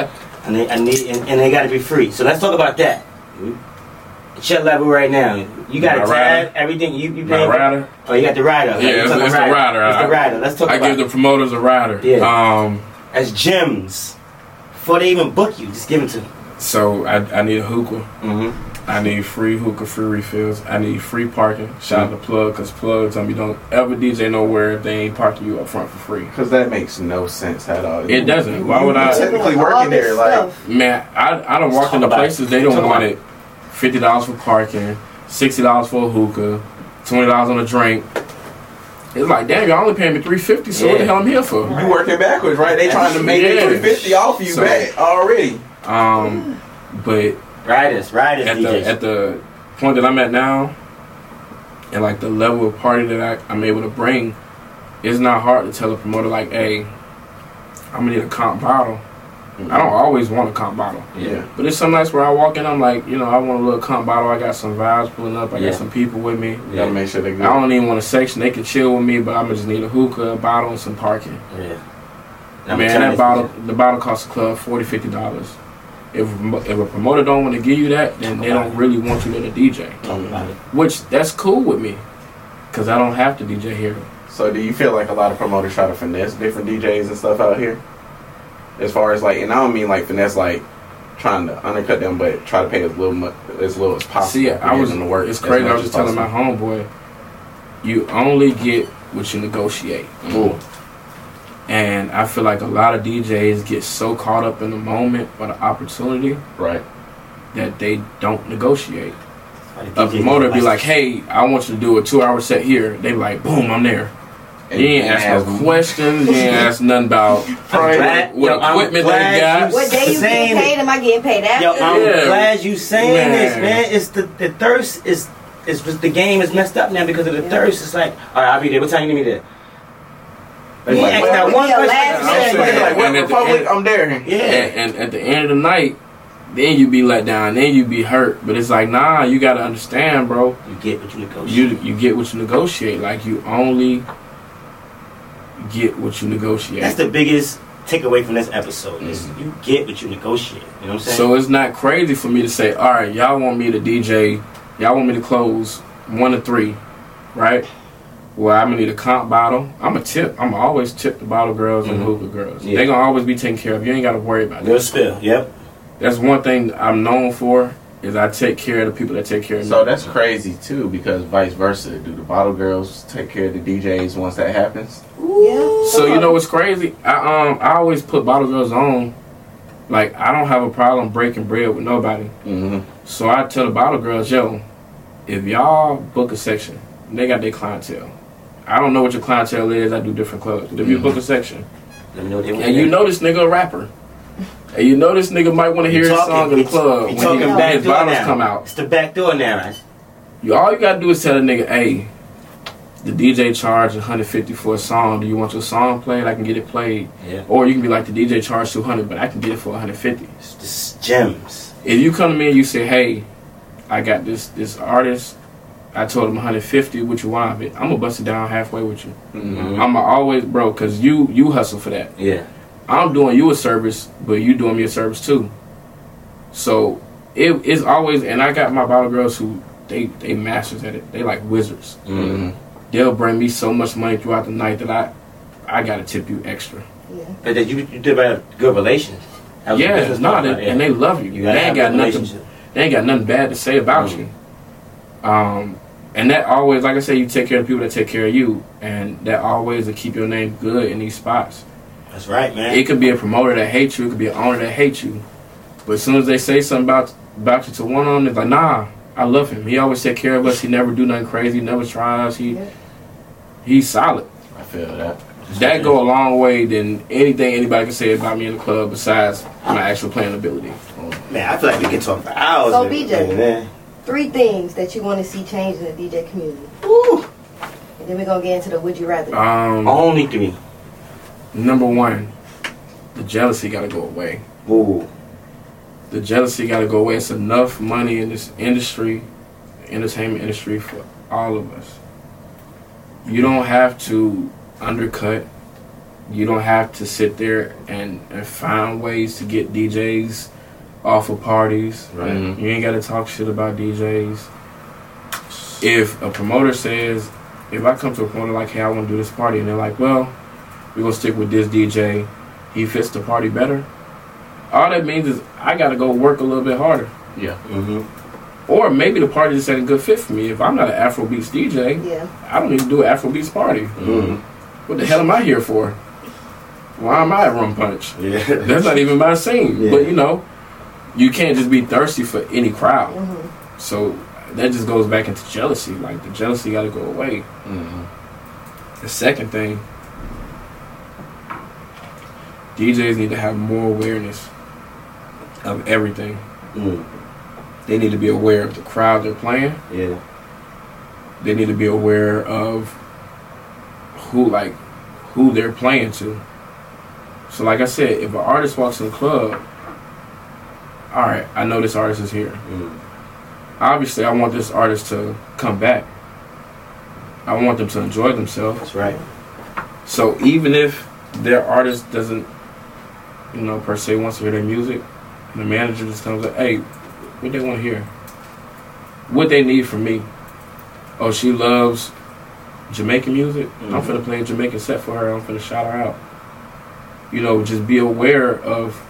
I need I need and, and they gotta be free. So let's talk about that. Chet level right now. You got a My tab, rider. everything you you My paying- rider. Oh, you got the rider. Yeah, You it's, talking it's the rider. It's the I- rider. Let's talk I about give the promoters a rider. Yeah. Um, as gems before they even book you. Just give it to them. so I, I need a hookah. Mm-hmm. I need free hookah, free refills. I need free parking. Shout out to Plug, cause Plug told me don't ever DJ nowhere if they ain't parking you up front for free. Because that makes no sense at all. It doesn't. Why would You I? Technically All working this there, like. Man, I I don't Let's walk into places it. they don't want about it. Fifty dollars for parking, sixty dollars for a hookah, twenty dollars on a drink. It's like, damn, y'all only paying me three fifty. So what the hell I'm here for? you working backwards, right? They trying to make Yeah. that 350 off you So- back already. Um, but Riders, riders, at DJs. the at the point that I'm at now, and like the level of party that I, I'm able to bring, it's not hard to tell a promoter like, hey, I'm gonna need a comp bottle. I don't always want a comp bottle. Yeah. But it's some nights where I walk in, I'm like, you know, I want a little comp bottle. I got some vibes pulling up. I Yeah. got some people with me. You gotta make sure they I don't even want a section. They can chill with me, but I'm gonna just need a hookah, a bottle, and some parking. yeah. Man, that bottle, bitch. the bottle costs the club 40 dollars. If if a promoter don't want to give you that, then they don't really want you to the DJ. Talk about it. Which that's cool with me, cause I don't have to DJ here. So do you feel like a lot of promoters try to finesse different DJs and stuff out here? As far as like, and I don't mean like finesse like trying to undercut them, but try to pay as little mu- as little as possible. See, I was. in the work It's crazy. I was as just telling my homeboy, you only get what you negotiate. Ooh. And I feel like a lot of DJs get so caught up in the moment or the opportunity right. that they don't negotiate. A promoter be like, "Hey, I want you to do a two-hour set here." They be like, "Boom, I'm there." And- You ain't ask no questions. You ain't ask nothing about I'm glad- what yo, equipment they got. What day you Saying getting paid? Am I getting paid after? Yo, I'm Yeah. glad you saying Man. this, man. It's the the thirst is is just the game is messed up now because of the Yeah. thirst. It's like, all right, I'll be there. What time you need me there? But Yeah, you that one be a question. last I'm saying, Like, what And at the Republic? end- I'm there. yeah. And, and at the end of the night, then you be let down. Then you be hurt. But it's like, nah, you gotta understand, bro. You get what you negotiate. You you get what you negotiate. Like you only get what you negotiate. That's the biggest takeaway from this episode. Is you get what you negotiate. You know what I'm saying? So it's not crazy for me to say, all right, y'all want me to DJ, y'all want me to close one to three, right? Well, I'm gonna need a comp bottle. I'm a tip. I'm always tip the bottle girls and Mhm. hookah girls. Yeah. They gonna always be taken care of. You ain't gotta worry about Little that. spill. Yep. That's one thing I'm known for is I take care of the people that take care of me. So that's crazy too, because vice versa. Do the bottle girls take care of the DJs once that happens? Yeah. So you know what's crazy? I um I always put bottle girls on. Like I don't have a problem breaking bread with nobody. Mm-hmm. So I tell the bottle girls, yo, if y'all book a section, they got their clientele. I don't know what your clientele is. I do different clubs. But if you Mhm. book a section, Let me know what they want. and you know this nigga a rapper, and you know this nigga might want to hear his song in the club when talking he, back his bottles now. come out. It's the back door now. You all you gotta do is tell a nigga, hey, the DJ charge 150 for a song. Do you want your song played? I can get it played. Yeah. Or you can be like the DJ charge 200, but I can get it for 150. It's just gems. If you come to me and you say, "Hey, I got this this artist," I told him 150. What you want of it? I'm gonna bust it down halfway with you. Mm-hmm. I'm to always, bro, cause you you hustle for that. Yeah. I'm doing you a service, but you doing me a service too. So it, it's always, and I got my bottle girls who they they masters at it. They like wizards. Mm-hmm. They'll bring me so much money throughout the night that I I gotta tip you extra. Yeah. But that you, you develop good relations. That was a Yeah, business no, partner, and they love you. You they gotta ain't got nothing. they ain't got nothing bad to say about Mhm. you. Um, and that always, like I say, you take care of people that take care of you, and that always will keep your name good in these spots. That's right, man. It could be a promoter that hates you, it could be an owner that hates you, but as soon as they say something about about you to one of them, it's like, nah, I love him. He always take care of us. He never do nothing crazy. Never tries. He Yeah. he's solid. I feel that. That go a long way than anything anybody can say about me in the club besides my actual playing ability. Man, I feel like we can talk for hours. So, with- BJ. man. three things that you want to see change in the DJ community. Woo. And then we're gonna get into the would you rather. Um, Only three. Number one, the jealousy got to go away. Ooh. The jealousy got to go away. It's enough money in this industry, entertainment industry, for all of us. You don't have to undercut. You don't have to sit there and, and find ways to get DJs off of parties. Right. Mhm. You ain't got to talk shit about DJs. If a promoter says, if I come to a promoter like, hey, I want to do this party, and they're like, well, we're going to stick with this DJ, he fits the party better. All that means is I got to go work a little bit harder. Yeah. Mm-hmm. Or maybe the party just ain't a good fit for me. If I'm not an Afrobeats DJ, Yeah. I don't need to do an Afrobeats party. Mm-hmm. What the hell am I here for? Why am I at Rum Punch? Yeah. That's not even my scene. Yeah. But you know, you can't just be thirsty for any crowd. hmm So that just goes back into jealousy. Like the jealousy got to go away. hmm The second thing, DJs need to have more awareness of everything. Mm. They need to be aware of the crowd they're playing. Yeah. They need to be aware of who like who they're playing to. So like I said, if an artist walks in the club, all right, I know this artist is here. Mm. Obviously, I want this artist to come back. I want them to enjoy themselves. That's right. So even if their artist doesn't, you know, per se wants to hear their music, and the manager just comes up, hey, what they want to hear? What they need from me? Oh, she loves Jamaican music. I'm Mhm. finna play a Jamaican set for her. I'm finna shout her out. You know, just be aware of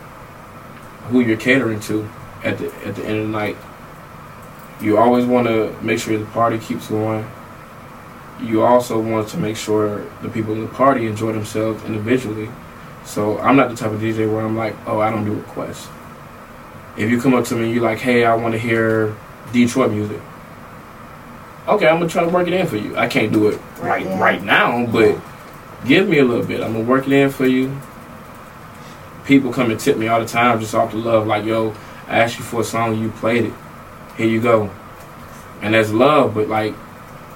who you're catering to at the at the end of the night. You always want to make sure the party keeps going you also want to make sure the people in the party enjoy themselves individually. So I'm not the type of DJ where I'm like, oh, I don't do requests. If you come up to me and you're like, hey, I want to hear Detroit music. Okay, I'm gonna try to work it in for you. I can't do it Right, right yeah. right now, but give me a little bit. I'm gonna work it in for you. People come and tip me all the time just off the love, like, yo, I asked you for a song, you played it. Here you go. And that's love, but like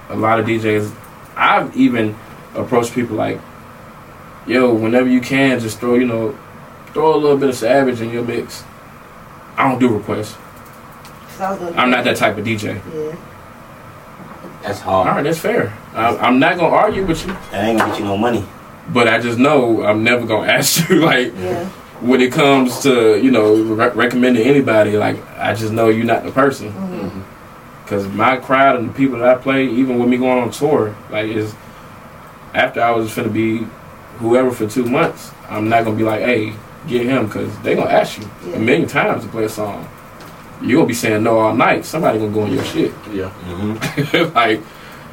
a lot of DJs, I've even approached people like, yo, whenever you can, just throw, you know, throw a little bit of Savage in your mix. I don't do requests. I was gonna I'm not that type of DJ. Yeah. That's All hard. right, that's fair. I, I'm not gonna argue with you, That ain't gonna get you no money. but I just know I'm never gonna ask you like Yeah. when it comes to you know re- recommending anybody. Like I just know you're not the person. Mm-hmm. Cause my crowd and the people that I play, even with me going on tour, like is after I was finna be whoever for two months, I'm not gonna be like, hey, get him, cause they gonna ask you Yeah. a million times to play a song. You gonna be saying no all night. Somebody gonna go on your shit. Yeah. Mm-hmm. like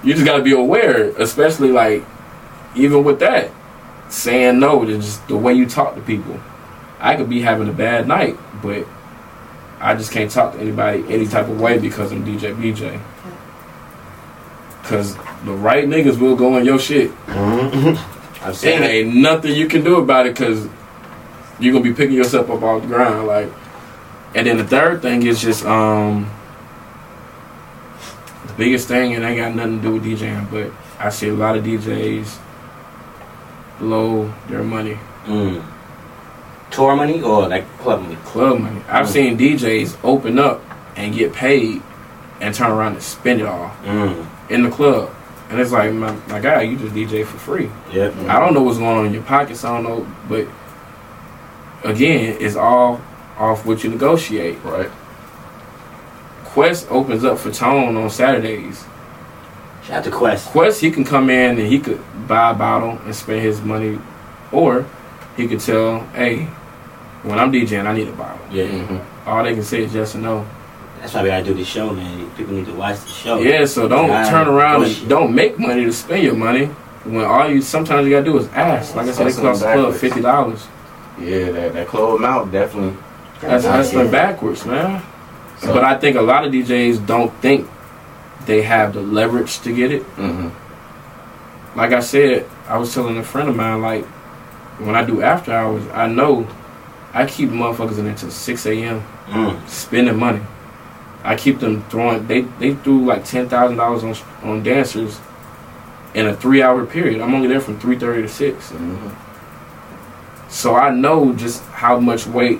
you just gotta be aware, especially like even with that, saying no to just the way you talk to people. I could be having a bad night, but I just can't talk to anybody any type of way because I'm DJ BJ. Cause the right niggas will go on your shit. Mm-hmm. I've And it. ain't nothing you can do about it because you're gonna be picking yourself up off the ground. Like, and then the third thing is just um the biggest thing, and ain't got nothing to do with DJing, but I see a lot of DJs blow their money, Mm. Tour money or like club money? club money. I've Mm. seen DJs open up and get paid and turn around and spend it all Mm. in the club. And it's like, my, my guy, you just DJ for free. Yep. I don't know what's going on in your pockets. I don't know, but again, it's all off what you negotiate. Right. Quest opens up for Tone on Saturdays. Shout out to Quest. Quest, he can come in and he could buy a bottle and spend his money, or he could tell, hey, when I'm DJing, I need a bottle. Yeah. hmm All they can say is yes or no. That's why we gotta do this show, man. People need to watch the show. Yeah, so don't Right. turn around and don't make money to spend your money when all you sometimes you gotta do is ask. Like I said, it Hustling costs the club fifty dollars. Yeah, that that club amount definitely. That's Yeah. hustling backwards, man. So- but I think a lot of DJs don't think they have the leverage to get it. hmm Like I said, I was telling a friend of mine, like, when I do after hours, I know I keep motherfuckers in until 6 a.m. Mm. spending money. I keep them throwing. They they threw like ten thousand dollars on on dancers in a three hour period. I'm only there from three thirty to 6 So I know just how much weight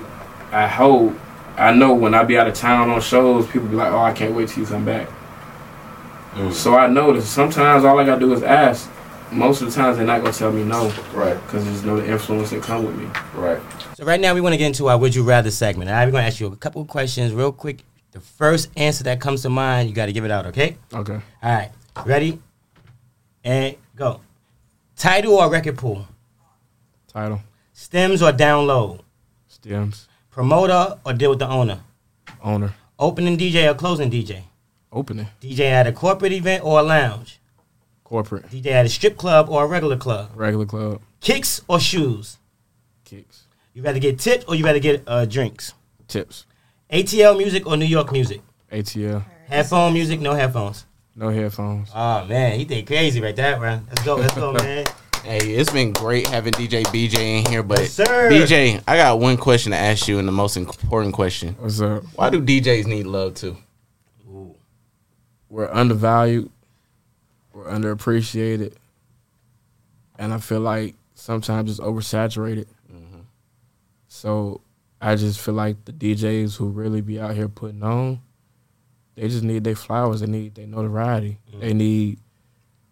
I hold. I know when I be out of town on shows, people be like, "Oh, I can't wait till you come back." Mm. So I know that sometimes all I gotta do is ask. Most of the times they're not gonna tell me no Right, because there's no influence that come with me. right. So right now we want to get into our would you rather segment. I'm right, gonna ask you a couple of questions real quick. The first answer that comes to mind, you got to give it out. Okay. Okay. All right. Ready? And go. Title or record pool? Title, Stems or download? stems, Promoter or deal with the owner? owner, Opening DJ or closing DJ? opening, DJ at a corporate event or a lounge? corporate, DJ at a strip club or a regular club? regular club, Kicks or shoes? kicks, You rather get tips or you rather get uh, drinks? tips, ATL music or New York music? ATL, Headphone music, no headphones. no headphones. Oh man, he did crazy right there, bro. Let's go, let's go, man. Hey, it's been great having DJ BJ in here, but Yes, sir. BJ, I got one question to ask you, and the most important question: What's up? Why do DJs need love too? We're undervalued, we're underappreciated, and I feel like sometimes it's oversaturated. Mm-hmm. So I just feel like the DJs who really be out here putting on, they just need their flowers. They need their notoriety. Mm. They need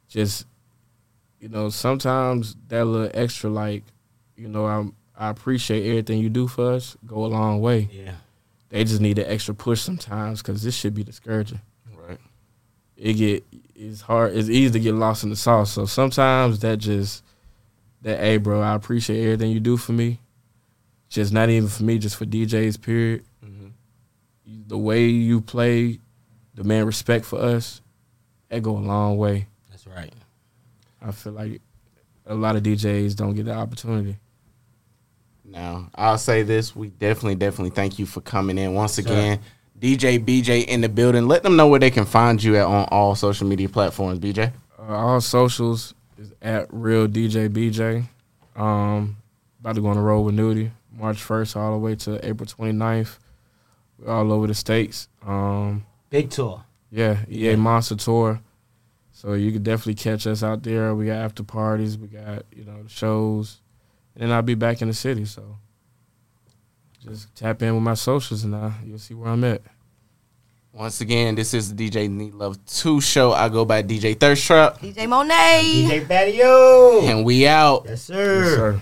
just, you know, sometimes that little extra, like, you know, I'm, I appreciate everything you do for us, go a long way. Yeah. They just need an extra push sometimes because this should be discouraging. Right. It get it's hard. It's easy to get lost in the sauce. So sometimes that just that hey, bro, I appreciate everything you do for me. Just not even for me, just for DJs. Period. The way you play, demand respect for us. That go a long way. That's right. I feel like a lot of DJs don't get the opportunity. Now, I'll say this: we definitely, definitely thank you for coming in once again. DJ BJ in the building. Let them know where they can find you at on all social media platforms. BJ. Uh, all socials is at real DJ BJ. Um, about to go on the road with Nudy March 1st all the way to April 29th. We're all over the states. Um, Big tour. yeah, EA Monster Tour. So you can definitely catch us out there. We got after parties, we got you know shows, and then I'll be back in the city. So just tap in with my socials, and uh, you'll see where I'm at. Once again, this is the DJ Need Love 2 show. I go by DJ Thirst Trap, DJ Monae. DJ Battio. and we out. Yes, sir. Yes, sir.